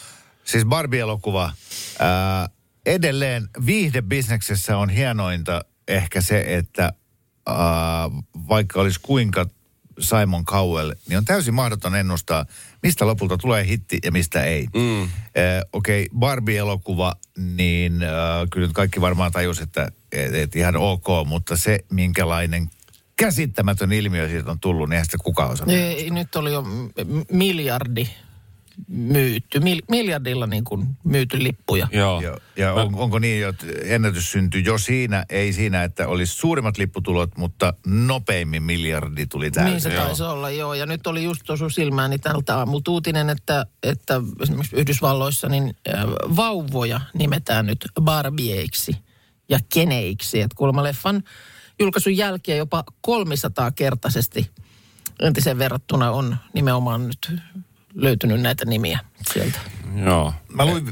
Siis Barbie-elokuva. Ää, edelleen viihdebisneksessä on hienointa ehkä se, että ää, vaikka olisi kuinka Simon Cowell, niin on täysin mahdoton ennustaa, mistä lopulta tulee hitti ja mistä ei. Mm. Äh, Okei, okay, Barbie-elokuva, niin äh, kyllä nyt kaikki varmaan tajus, että et, et ihan ok, mutta se, minkälainen käsittämätön ilmiö siitä on tullut, niin eihän sitä kukaan osaa. Ei, nyt oli jo miljardi myyty, mil, miljardilla niin kuin myyty lippuja. Joo. Ja, ja on, onko niin, että ennätys syntyi jo siinä, ei siinä, että olisi suurimmat lipputulot, mutta nopeimmin miljardi tuli täysin. Niin se taisi olla, joo. Ja nyt oli just osu silmääni tältä aamulta uutinen, että, että esimerkiksi Yhdysvalloissa niin äh, vauvoja nimetään nyt Barbieiksi ja keneiksi. Että kuulemma leffan julkaisun jälkeen jopa 300-kertaisesti entisen verrattuna on nimenomaan nyt löytynyt näitä nimiä sieltä. Joo. Mä luin,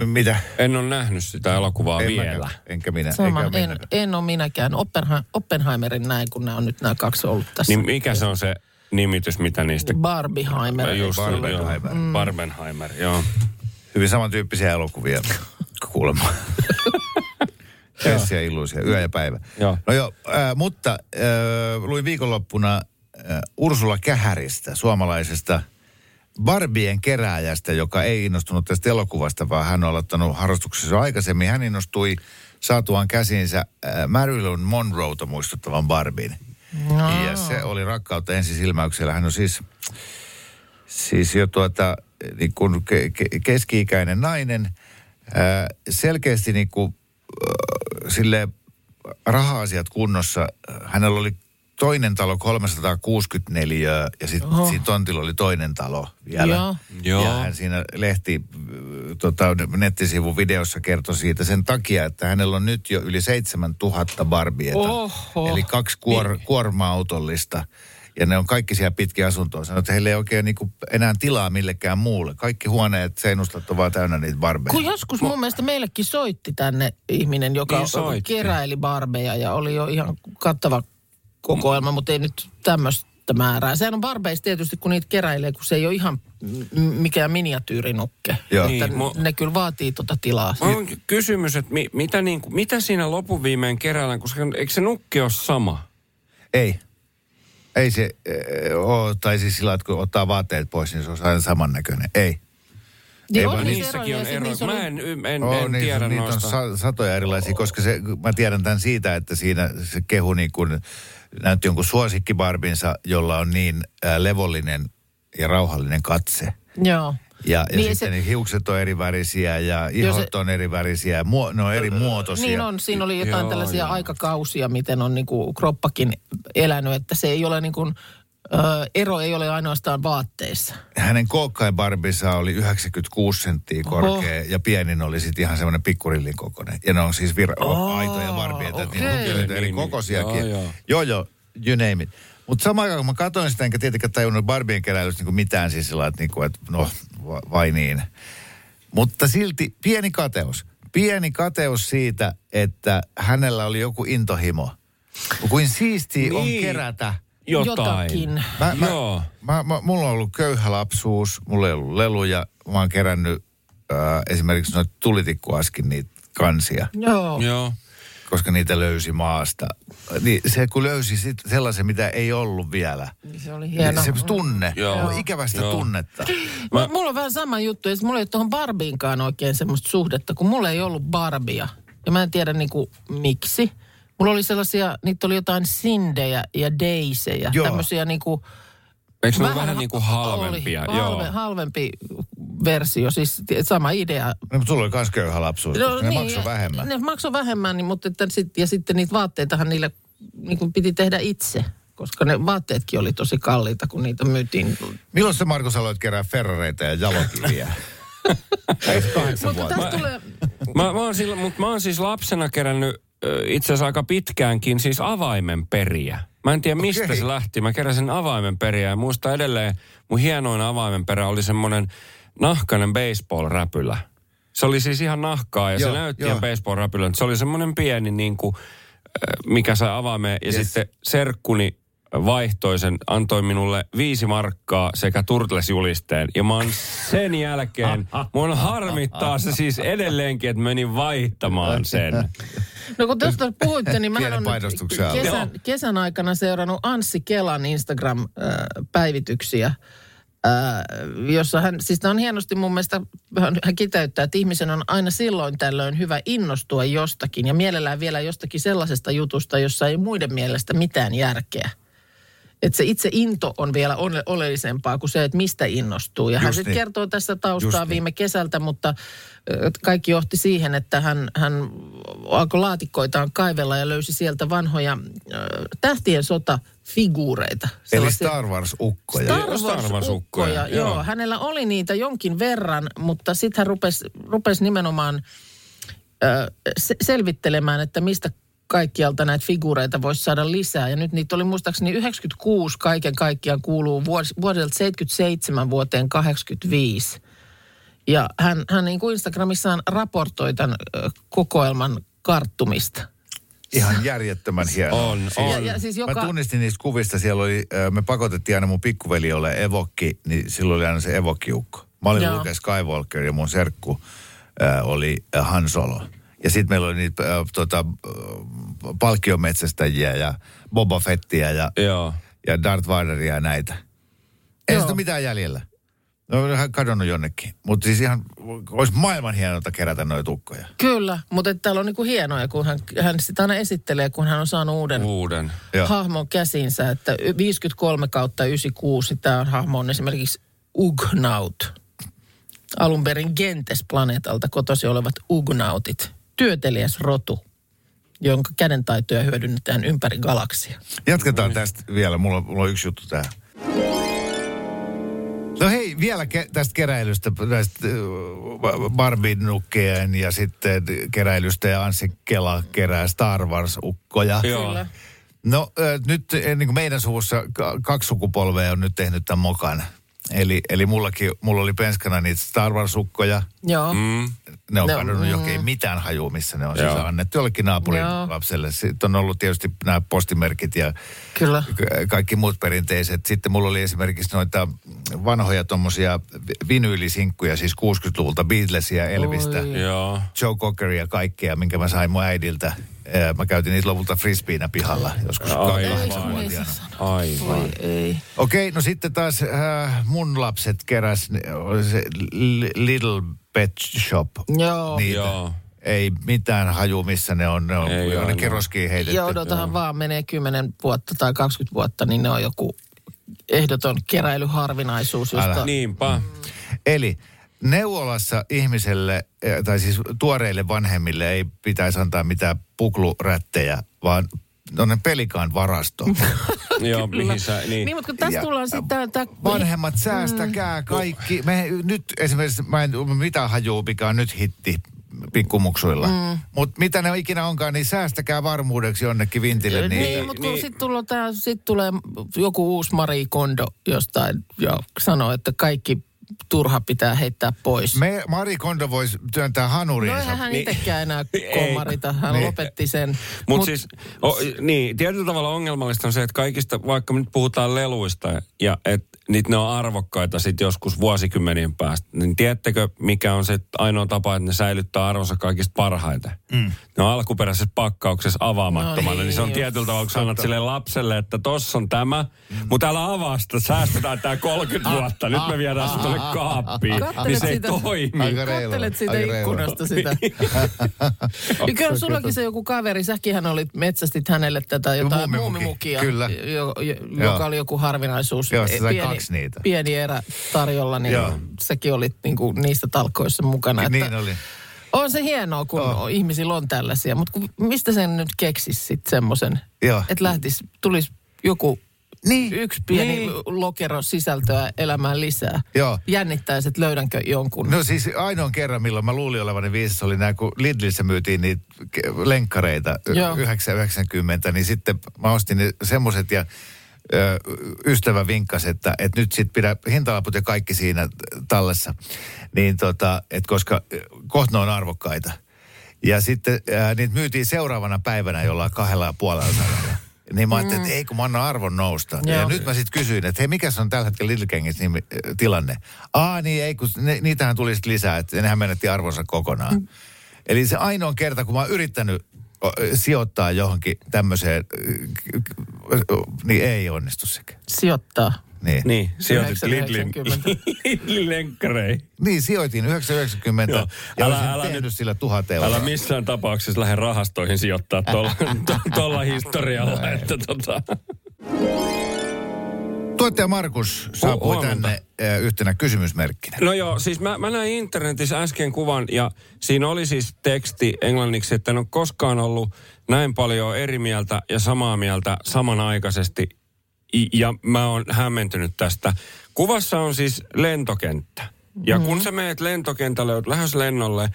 m- mitä? En ole nähnyt sitä elokuvaa En vielä. mäkään, enkä minä. Sama, enkä en, minä. en ole minäkään. Oppenha- Oppenheimerin näin, kun nämä on nyt nämä kaksi ollut tässä. Niin mikä se on se nimitys, mitä niistä... Barbieheimer. Just, Barbenheimer. joo. Barbenheimer, joo. Hyvin samantyyppisiä elokuvia [laughs] kuulemma. [laughs] Kessi ja illuisia, yö ja päivä. Joo. No joo, äh, mutta äh, luin viikonloppuna äh, Ursula Kähäristä, suomalaisesta Barbien kerääjästä, joka ei innostunut tästä elokuvasta, vaan hän on aloittanut harrastuksessa aikaisemmin. Hän innostui saatuaan käsinsä äh, Marilyn Monroeta muistuttavan Barbin. No. Ja se oli rakkautta ensisilmäyksellä. Hän on siis, siis jo tuota, niin kuin ke, ke, keski-ikäinen nainen, ää, selkeästi niin kuin, äh, sille raha-asiat kunnossa. Hänellä oli toinen talo 364 ja sitten siinä tontilla oli toinen talo vielä. Joo. Joo. Ja hän siinä lehti, äh, tota, nettisivun videossa kertoi siitä sen takia, että hänellä on nyt jo yli 7000 barbieta. Oho. Eli kaksi kuor, kuorma-autollista. Ja ne on kaikki siellä pitkin asuntoa. Sanoi, että heillä ei oikein niinku enää tilaa millekään muulle. Kaikki huoneet, seinustat on vaan täynnä niitä barbeja. Kun joskus mun mielestä meillekin soitti tänne ihminen, joka Niin soitti. keräili barbeja ja oli jo ihan kattava kokoelma, mutta ei nyt tämmöistä määrää. Sehän on barbeista tietysti, kun niitä keräilee, kun se ei ole ihan m- mikään miniatyyrinukke. Joo. Niin, mu- ne kyllä vaatii tota tilaa. On kysymys, että mi, mitä, niin, kuin, mitä siinä lopun viimein keräillään, koska eikö se nukki ole sama? Ei. Ei se äh, ole, tai siis sillä että kun ottaa vaatteet pois, niin se on aina samannäköinen. Ei. Niin vaan on niissä Niissäkin eroja, on ja sit ero. niissä oli- Mä en, en, en, Oo, en niin, tiedä niitä noista. on sa- satoja erilaisia, koska se, mä tiedän tämän siitä, että siinä se kehu niin kuin, näytti jonkun suosikkibarbinsa, jolla on niin äh, levollinen ja rauhallinen katse. Joo. Ja, ja Niin niin sitten se- se, niin hiukset on eri värisiä ja ihot se- on eri värisiä, muo, ne on eri muotoisia. Niin on, siinä oli jotain Joo, tällaisia joo. aikakausia, miten on niinku kroppakin elänyt, että se ei ole niinku Ö, ero ei ole ainoastaan vaatteissa. Hänen kookkain barbissa oli 96 senttiä korkea Oho. ja pienin oli sitten ihan semmoinen pikkurillin kokoinen. Ja ne on siis vir- Aa, aitoja barbieita, on kyllä eri Niin, niin. kokoisiakin. Joo, joo. joo, joo, you name it. Mutta samaan aikaan kun mä katsoin sitä, enkä tietenkään tajunnut Barbien keräilystä niinku mitään siis sillä että, niinku, että no va- vai niin. Mutta silti pieni kateus. Pieni kateus siitä, että hänellä oli joku intohimo. Kuin siistiä on Niin. kerätä Jotain. Jotakin. Mä, mä, Joo. Mä, mä, mulla on ollut köyhä lapsuus, mulla ei ollut leluja. Mä oon kerännyt äh, esimerkiksi noita tulitikkuaskin niitä kansia, Joo. Joo. koska niitä löysi maasta. Niin se kun löysi sit sellaisen, mitä ei ollut vielä. Se oli hieno. Se tunne, Joo. Joo. ikävästä Joo. tunnetta. Mä... Mulla on vähän sama juttu, ja sit mulla ei ole tuohon Barbiinkaan oikein semmoista suhdetta, kun mulla ei ollut Barbia. Ja mä en tiedä niinku miksi. Mulla oli sellaisia, niitä oli jotain Sindejä ja Daisejä, Joo. tämmöisiä niinku... Eikö ne vähän niin kuin halvempia? Oli, halve, Joo. halvempi versio, siis sama idea. No, mutta sulla oli myös köyhä lapsuus, koska ne maksoi vähemmän. Ne maksoi vähemmän, niin, mutta että sit, ja sitten niitä vaatteitahan niille niin kuin piti tehdä itse, koska ne vaatteetkin oli tosi kalliita, kun niitä myytiin. Milloin sä Markus aloit kerää ferrareita ja jalokiviä? [laughs] Mutta tästä tulee... Mä, mä, oon sillä, mutta mä oon siis lapsena kerännyt itse asiassa aika pitkäänkin siis avaimen periä. Mä en tiedä mistä Okei. se lähti. Mä keräsin avaimen periä ja muista edelleen mun hienoin avaimen perä oli semmonen nahkainen baseball-räpylä. Se oli siis ihan nahkaa ja Joo, se näytti ihan baseball-räpylä. Se oli semmoinen pieni niin kuin, mikä sai avaimeen ja Yes. sitten serkkuni vaihtoi sen, antoi minulle viisi markkaa sekä Turtles-julisteen. Ja mä oon sen jälkeen, mun harmittaa se siis edelleenkin, että menin vaihtamaan sen. [laughs] No kun tuosta puhuitte, niin mä olen kesän, kesän aikana seurannut Anssi Kelan Instagram-päivityksiä, jossa hän, siis tämä on hienosti mun mielestä, hän, hän kiteyttää, että ihmisen on aina silloin tällöin hyvä innostua jostakin ja mielellään vielä jostakin sellaisesta jutusta, jossa ei muiden mielestä mitään järkeä. Että se itse into on vielä ole- oleellisempaa kuin se, että mistä innostuu. Ja hän Just sitten niin. kertoo tässä taustaa Just niin. viime kesältä, mutta kaikki johti siihen, että hän, hän alkoi laatikkoitaan kaivella ja löysi sieltä vanhoja ö, tähtien sota-figuureita. Eli Sellaisia- Star Wars-ukkoja. Star Star Wars-ukkoja, Wars-ukkoja, joo. joo. Hänellä oli niitä jonkin verran, mutta sitten hän rupesi, rupesi nimenomaan ö, se- selvittelemään, että mistä kaikkialta näitä figuureita voisi saada lisää. Ja nyt niitä oli muistaakseni 96 kaiken kaikkiaan kuuluu vuos- vuodelta 77 vuoteen 85. Ja hän, hän niin kuin Instagramissaan raportoi tämän kokoelman karttumista. Ihan järjettömän [laughs] hieno. On, Siis- on. Ja, ja siis joka, Mä tunnistin niistä kuvista, siellä oli, me pakotettiin aina mun pikkuveli ole evokki, niin silloin oli aina se evokkiukko. Mä olin Joo. Luke Skywalker ja mun serkku äh, oli Han Solo. Ja sitten meillä oli niitä äh, tota, äh, palkkiometsästäjiä ja Boba Fettiä ja, Joo. ja Darth Vaderia ja näitä. Ei Joo. sitä mitään jäljellä. Ne on ihan kadonnut jonnekin. Mutta siis ihan, olisi maailman hienolta kerätä noita ukkoja. Kyllä, mutta että täällä on niin kuin hienoja, kun hän, hän sitä aina esittelee, kun hän on saanut uuden Uuden. Joo. hahmon käsinsä, että 53 kautta 96, tämä on hahmo on esimerkiksi Ugnaut. Alun perin Gentes-planeetalta kotosi olevat Ugnautit. Työtelijäs rotu, jonka kädentaitoja hyödynnetään ympäri galaksia. Jatketaan tästä vielä. Mulla, on- mulla on yksi juttu tähän. No hei, vielä ke- tästä keräilystä, näistä Barbie-nukkeen ja sitten keräilystä ja Anssi Kela kerää Star Wars-ukkoja. Joo. Kyllä. No ö, nyt eh, niin kuin meidän suvussa ka- kaksi sukupolvea on nyt tehnyt tämän mokan. Eli, eli mullakin, mulla oli penskana niitä Star Wars-ukkoja. Joo. Mm. Ne on No, kadonnut mm. jokin mitään hajua, missä ne on Joo. siis annettu jollekin naapurin Joo. lapselle. Sitten on ollut tietysti nämä postimerkit ja Kyllä. ka- kaikki muut perinteiset. Sitten mulla oli esimerkiksi noita vanhoja tuommoisia vinyylisinkkuja, siis 60-luvulta Beatlesia, Elvistä, Oi. Joo. Joe Cockeria ja kaikkea, minkä mä sain mun äidiltä. Ää, Mä käytin niitä lopulta frisbeenä pihalla joskus Aivan. kahdeksanvuotiaana. Aivan. Voi ei. Okei, no sitten taas äh, mun lapset keräs se Li- Little Pet Shop. Joo. Niitä. Joo. Ei mitään haju, missä ne on. Ne on Ei jonnekin roskiin heitetty. Ja odotahan vaan, menee 10 vuotta tai 20 vuotta, niin ne on joku ehdoton keräilyharvinaisuus, josta Älä. Niinpä. Eli neuvolassa ihmiselle, eh, tai siis tuoreille vanhemmille ei pitäisi antaa mitään puklurättejä, vaan tonne pelikaan varasto. [laughs] Joo, mihin sä, niin. Niin, mutta kun tässä tullaan sitten tää... Vanhemmat, säästäkää kaikki. Me nyt esimerkiksi, mä en mitä hajuu, mikä on nyt hitti pikkumuksuilla. Mm. Mutta mitä ne ikinä onkaan, niin säästäkää varmuudeksi jonnekin vintille. Niin, Niin, niin mutta kun niin. sitten tulee, tää, sit tulee joku uusi Marie Kondo jostain ja sanoo, että kaikki turha pitää heittää pois. me, Mari Kondo voisi työntää no hanuriinsa. eihän hän Niin. itsekään enää [laughs] Ei. komarita. Hän Niin. lopetti sen. Mutta Mut- siis, o, niin, tietyllä tavalla ongelmallista on se, että kaikista, vaikka nyt puhutaan leluista ja että niitä ne on arvokkaita sitten joskus vuosikymmenien päästä, niin tiedättekö, mikä on se ainoa tapa, että ne säilyttää arvonsa kaikista parhaiten? Mm. Ne on alkuperäisessä pakkauksessa avaamattomana, No niin se on niin, tietyllä tavalla, kun sä annat sille lapselle, että tossa on tämä, Mm. mutta älä avaa sitä, säästetään tämä 30 vuotta, nyt me viedään se tuonne kaappiin, Kattelet niin se ei sitä- toimi. Kattelet siitä ikkunasta sitä. [laughs] ja kyllä sullakin se joku kaveri, säkin hän metsästit hänelle tätä jotain Muumimuki, muumimukia, kyllä. jo, jo, Joo. joka oli joku harvinaisuus. Joo, se sai pieni, kaksi niitä. Pieni erä tarjolla, niin Joo. säkin olit niinku niistä talkoissa mukana. Niin että oli. On se hienoa, kun Oh. ihmisillä on tällaisia, mutta mistä sen nyt keksis sitten semmoisen, että lähtis, tulisi joku Niin. yksi pieni Niin. lokero sisältöä elämään lisää. Joo. Jännittäisi, että löydänkö jonkun. No siis ainoan kerran, milloin mä luulin olevani viisas, oli nämä, kun Lidlissä myytiin niitä lenkkareita y- Joo. 990, niin sitten mä ostin ne semmoset ja ystävä vinkkasi, että, että nyt sit pidä hintalaput ja kaikki siinä tallessa. Niin tota, että koska kohta on arvokkaita. Ja sitten ää, niitä myytiin seuraavana päivänä jollain kahdella ja puolella sadalla. Niin mä ajattelin, että ei kun mä annan arvon nousta. Ja Joo. nyt mä sitten kysyin, että hei, mikä se on tällä hetkellä Little nimi- äh, tilanne? Aa niin, ei kun ne, niitähän tuli sit lisää, että nehän menetti arvonsa kokonaan. Mm. Eli se ainoa kerta, kun mä oon yrittänyt sijoittaa johonkin tämmöiseen, niin ei onnistu sekä. Sijoittaa. Niin. niin. Sijoitit Lidlin, 990. Lidlin [laughs] lenkkareihin. Niin, sijoitin 990 Joo. ja Älä- olisin älä tehnyt nyt- sillä tuhat euroa. Älä missään tapauksessa lähde rahastoihin sijoittaa tuolla [laughs] historialla, että tota... Tuottaja Markus saapui huomenta. tänne äh, yhtenä kysymysmerkkinä. No joo, siis mä, mä näin internetissä äsken kuvan ja siinä oli siis teksti englanniksi, että en ole koskaan ollut näin paljon eri mieltä ja samaa mieltä samanaikaisesti. I- Ja mä oon hämmentynyt tästä. Kuvassa on siis lentokenttä. Ja kun sä meet lentokentälle, oot lähes lennolle,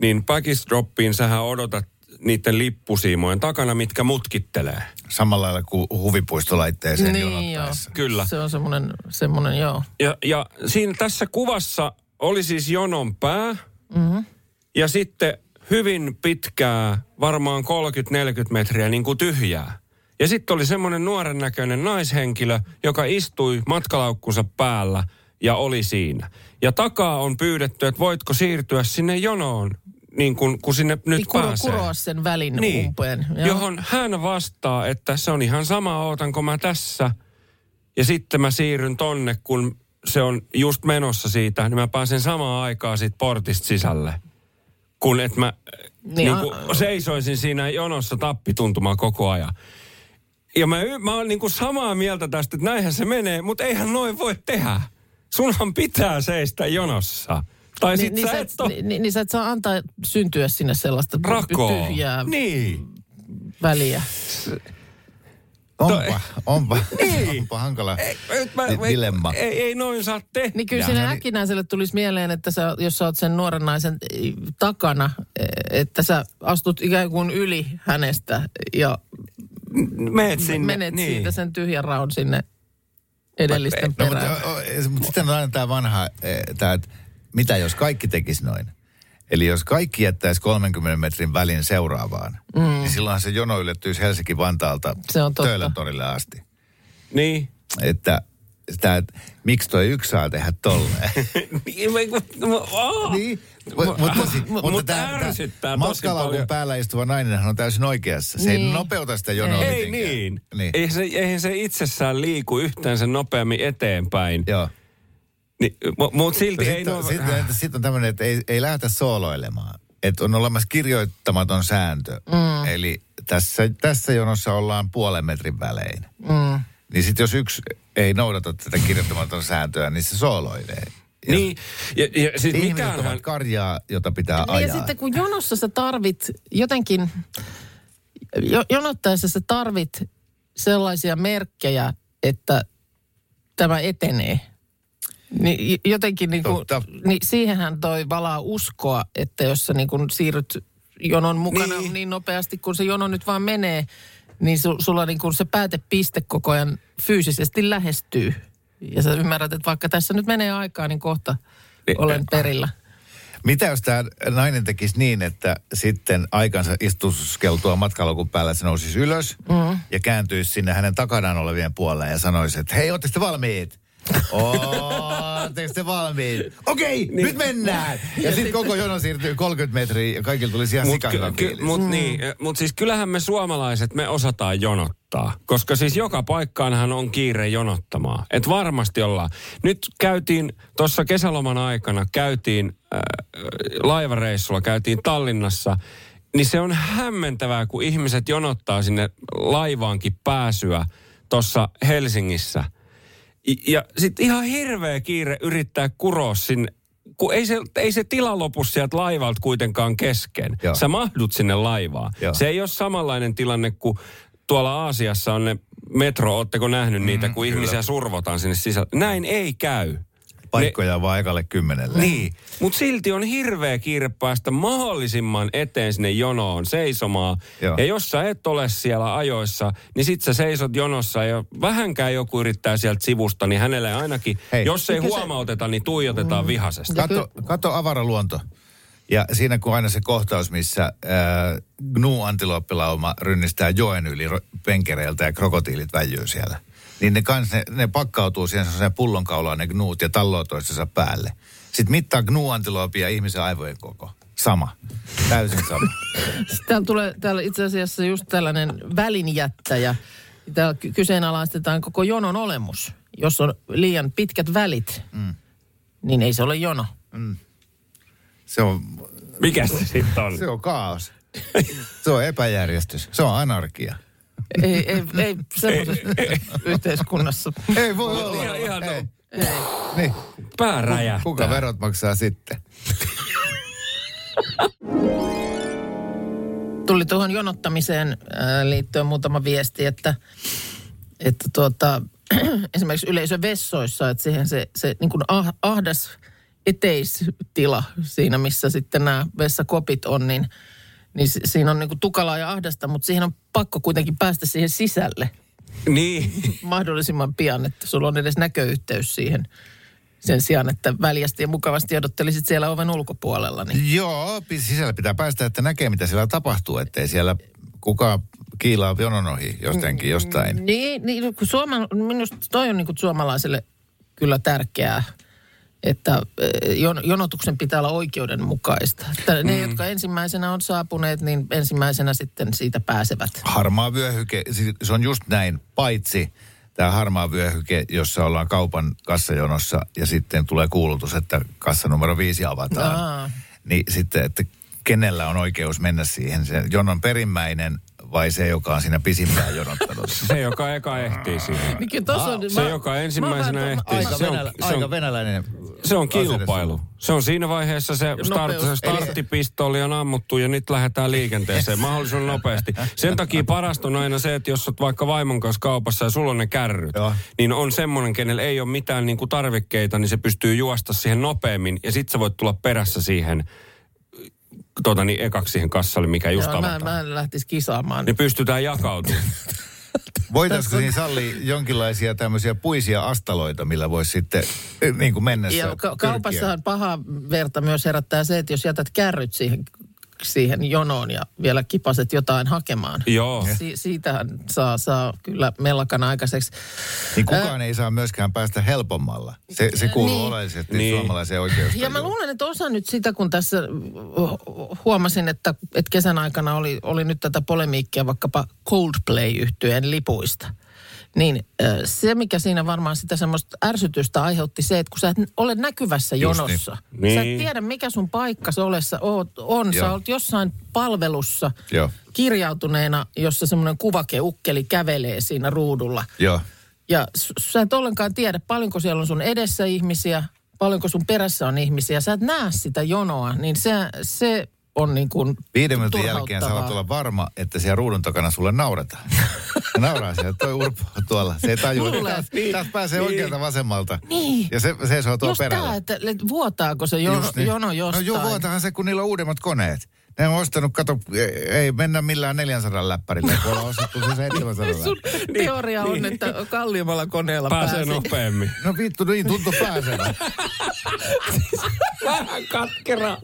niin package droppiin sähän odotat niiden lippusiimojen takana, mitkä mutkittelee. Samalla lailla kuin huvipuistolaitteeseen Niin joo. jonottaessa. Kyllä. Se on semmoinen, semmoinen joo. Ja, ja siinä tässä kuvassa oli siis jonon pää. Mm-hmm. Ja sitten hyvin pitkää, varmaan 30-40 metriä niin kuin tyhjää. Ja sitten oli semmoinen nuoren näköinen naishenkilö, joka istui matkalaukkunsa päällä ja oli siinä. Ja takaa on pyydetty, että voitko siirtyä sinne jonoon, niin kuin, kun sinne nyt Niin kuro, pääsee. kuroa sen välin Niin, umpeen. Joo. johon hän vastaa, että se on ihan sama, ootanko mä tässä. Ja sitten mä siirryn tonne, kun se on just menossa siitä, niin mä pääsen samaan aikaan siitä portista sisälle. Kun et mä Niin, niin, a- niin seisoisin siinä jonossa tappituntumaan koko ajan. Ja mä, mä oon niin kuin samaa mieltä tästä, että näinhän se menee, mutta eihän noin voi tehdä. Sunhan pitää seistä jonossa. Tai Niin, sit niin, sä et et, niin, niin, niin sä et saa antaa syntyä sinne sellaista rakoa. tyhjää Niin. väliä. Onpa, onpa, Niin. onpa [laughs] hankala Et mä- di- mä- dilemma. Ei, ei noin saa tehdä. Niin kyllä sinne hän- äkkinäiselle tulisi mieleen, että sä, jos sä oot sen nuoren naisen eh, takana, eh, että sä astut ikään kuin yli hänestä ja Meet sinne. menet niin. siitä sen tyhjän raun sinne edellisten No, perään. mutta, o- o- mutta sitten on aina tämä vanha, eh, tää, että mitä jos kaikki tekisi noin? Eli jos kaikki jättäisi 30 metrin välin seuraavaan, mm. niin silloinhan se jono yllettyisi Helsinki-Vantaalta Se on totta. Töölön torille asti. Niin. Että, sitä, että miksi toi yksi saa tehdä tolleen? [laughs] Niin. Mutta, mutta, Mut mutta tämä, ärsyttää matkalaukun paljon. päällä istuva nainen on täysin oikeassa. Se ei Niin. nopeuta sitä jonoa Ei mitenkään. niin. niin. Eihän, se, eihän se itsessään liiku yhtään sen nopeammin eteenpäin. Joo. Niin, Mutta silti ei Sitten no... on, sitten, sit on tämmöinen, että ei, ei lähdetä sooloilemaan. Että on olemassa kirjoittamaton sääntö. Mm. Eli tässä, tässä jonossa ollaan puolen metrin välein. Mm. Niin sitten jos yksi ei noudata tätä kirjoittamaton sääntöä, niin se sooloilee. Ja Niin, ja, ja siis mikäänhän... ovat karjaa, jota pitää Niin ajaa. ja sitten kun jonossa sä tarvit jotenkin, Jo, jonottaessa sä tarvit sellaisia merkkejä, että tämä etenee. Niin jotenkin niin kuin, niin siihenhän toi valaa uskoa, että jos sä niin kuin siirryt jonon mukana niin. Niin. nopeasti, kun se jono nyt vaan menee, niin su, sulla niin kuin se päätepiste koko ajan fyysisesti lähestyy. Ja sä ymmärrät, että vaikka tässä nyt menee aikaa, niin kohta Niin, olen perillä. Mitä jos tämä nainen tekisi niin, että sitten aikansa istuskeltua matkalukun päällä se nousisi ylös mm. ja kääntyisi sinne hänen takanaan olevien puolelle ja sanoisi, että hei, ootteko te valmiit? Ootteko te valmiit? Okei, niin. nyt mennään! Ja sitten koko jono siirtyy 30 metriä ja kaikilla tulisi ihan Mutta sikahyvä fiilis. mut niin, mut siis kyllähän me suomalaiset, me osataan jonottaa. Koska siis joka paikkaanhan on kiire jonottamaan. Et varmasti ollaan. Nyt käytiin, tuossa kesäloman aikana käytiin äh, laivareissulla, käytiin Tallinnassa. Niin se on hämmentävää, kun ihmiset jonottaa sinne laivaankin pääsyä tuossa Helsingissä. Ja sitten ihan hirveä kiire yrittää kuroa sinne kun ei se, ei se tila lopu sieltä laivalta kuitenkaan kesken. Joo. Sä mahdut sinne laivaan. Joo. Se ei ole samanlainen tilanne kuin tuolla Aasiassa on ne metro, ootteko nähnyt niitä, kun kyllä. ihmisiä survotaan sinne sisälle. Näin ei käy. Paikkoja on vaan ekalle kymmenelle. Niin, mutta silti on hirveä kiire päästä mahdollisimman eteen sinne jonoon seisomaan. Joo. Ja jos sä et ole siellä ajoissa, niin sit sä seisot jonossa ja vähänkään joku yrittää sieltä sivusta, niin hänelle ainakin, Hei. Jos ei Mikä se- huomauteta, niin tuijotetaan vihaisesti. Kato, kato avaraluonto. Ja siinä kun aina se kohtaus, missä äh, gnu-antilooppilauma rynnistää joen yli penkereiltä ja krokotiilit väijyy siellä. Niin ne, kans, ne, ne pakkautuu siihen sellaiseen pullonkaulaan ne gnuut ja talloo toistensa päälle. Sitten mittaa gnu-antiloopia ihmisen aivojen koko. Sama. Täysin sama. [laughs] Täällä tulee täällä itse asiassa just tällainen välinjättäjä. Täällä ky- kyseenalaistetaan koko jonon olemus. Jos on liian pitkät välit, mm. niin ei se ole jono. Se on, Mikä se sitten on? se on kaos. Se on epäjärjestys. Se on anarkia. Ei, ei, ei semmoisessa yhteiskunnassa. Ei voi olla. Ihan, ihan Ei. Ei. Niin. pää räjähtää. Kuka verot maksaa sitten? Tuli tuohon jonottamiseen ää, liittyen muutama viesti, että, että tuota, [clears throat] esimerkiksi yleisövessoissa, että siihen se, se niin kuin ah, ahdas eteistila siinä, missä sitten nämä vessakopit on, niin, niin si- siinä on niin kuin tukalaa ja ahdasta, mutta siihen on pakko kuitenkin päästä siihen sisälle Niin. [laughs] mahdollisimman pian, että sulla on edes näköyhteys siihen sen sijaan, että väljästi ja mukavasti odottelisit siellä oven ulkopuolella. Niin. Joo, sisällä pitää päästä, että näkee mitä siellä tapahtuu, ettei siellä kukaan kiilaa jonon ohi jostenkin jostain. Niin, niin kun Suoma, minusta toi on niin kuin suomalaiselle kyllä tärkeää, että eh, jon, jonotuksen pitää olla oikeudenmukaista. Että ne, jotka ensimmäisenä on saapuneet, niin ensimmäisenä sitten siitä pääsevät. Harmaa vyöhyke, siis se on just näin, paitsi tämä harmaa vyöhyke, jossa ollaan kaupan kassajonossa ja sitten tulee kuulutus, että kassa numero viisi avataan. Aa. Niin sitten, että kenellä on oikeus mennä siihen, se jonon perimmäinen vai se, joka on siinä pisimpään jonottanut? [laughs] Se, joka eka ehtii siihen. Niin kyllä tossa on, Se, joka ensimmäisenä ehtii. Aika, Se on- venälä, se on- aika venäläinen. Se on kilpailu. Se on siinä vaiheessa se start, Nopeus. starttipistooli on ammuttu ja nyt lähdetään liikenteeseen mahdollisimman nopeasti. Sen takia parasta on aina se, että jos olet vaikka vaimon kanssa kaupassa ja sulla on ne kärryt, Joo. niin on semmoinen, kenellä ei ole mitään niin kuin tarvikkeita, niin se pystyy juosta siihen nopeammin ja sit sä voit tulla perässä siihen tuota niin, ekaksi siihen kassalle, mikä just Joo, mä, avataan. mä en lähtisi kisaamaan. Niin pystytään jakautumaan. [laughs] Voitaisiko siinä sallia jonkinlaisia tämmöisiä puisia astaloita, millä voisi sitten eh, niin kuin mennessä Ja ka- pyrkiä? kaupassahan paha verta myös herättää se, että jos jätät kärryt siihen, siihen jonoon ja vielä kipaset jotain hakemaan. Joo. Si- siitähän saa, saa kyllä mellakan aikaiseksi. Niin kukaan ei saa myöskään päästä helpommalla. Se, se kuuluu Niin. oleellisesti Niin. suomalaiseen oikeustajuun. Ja mä luulen, että osa nyt sitä, kun tässä hu- huomasin, että, että kesän aikana oli, oli nyt tätä polemiikkia vaikkapa Coldplay-yhtyeen lipuista. Niin se, mikä siinä varmaan sitä semmoista ärsytystä aiheutti se, että kun sä et ole näkyvässä Just jonossa. niin. Sä et Niin. tiedä, mikä sun paikka se olessa oot, on. Sä Joo. oot jossain palvelussa Joo. kirjautuneena, jossa semmoinen kuvakeukkeli kävelee siinä ruudulla. Joo. Ja sä et ollenkaan tiedä, paljonko siellä on sun edessä ihmisiä, paljonko sun perässä on ihmisiä. Sä et näe sitä jonoa, niin se, se on niin kuin Viiden minuutin jälkeen turhauttavaa. saat olla varma, että siellä ruudun takana sulle nauretaan. Ja [laughs] nauraa siellä, toi Urpo tuolla. Se ei tajua. Luulee. Taas, taas pääsee oikealta vasemmalta. Niin. Ja se seisoo tuolla Just perällä. tämä, että, että vuotaako se jono, Just niin. jono jostain. No joo, vuotahan se, kun niillä on uudemmat koneet. Ne on ostanut, kato, ei, mennä millään 400 läppärillä, kun ollaan ostettu se 700 Sun [laughs] teoria on, että kalliimmalla koneella Pääsee pääsee. nopeammin. No vittu, niin tuntuu pääsevän. Vähän katkera.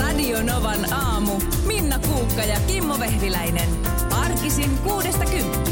Radio Novan aamu. Minna Kuukka ja Kimmo Vehviläinen. Arkisin kuudesta kymppiin.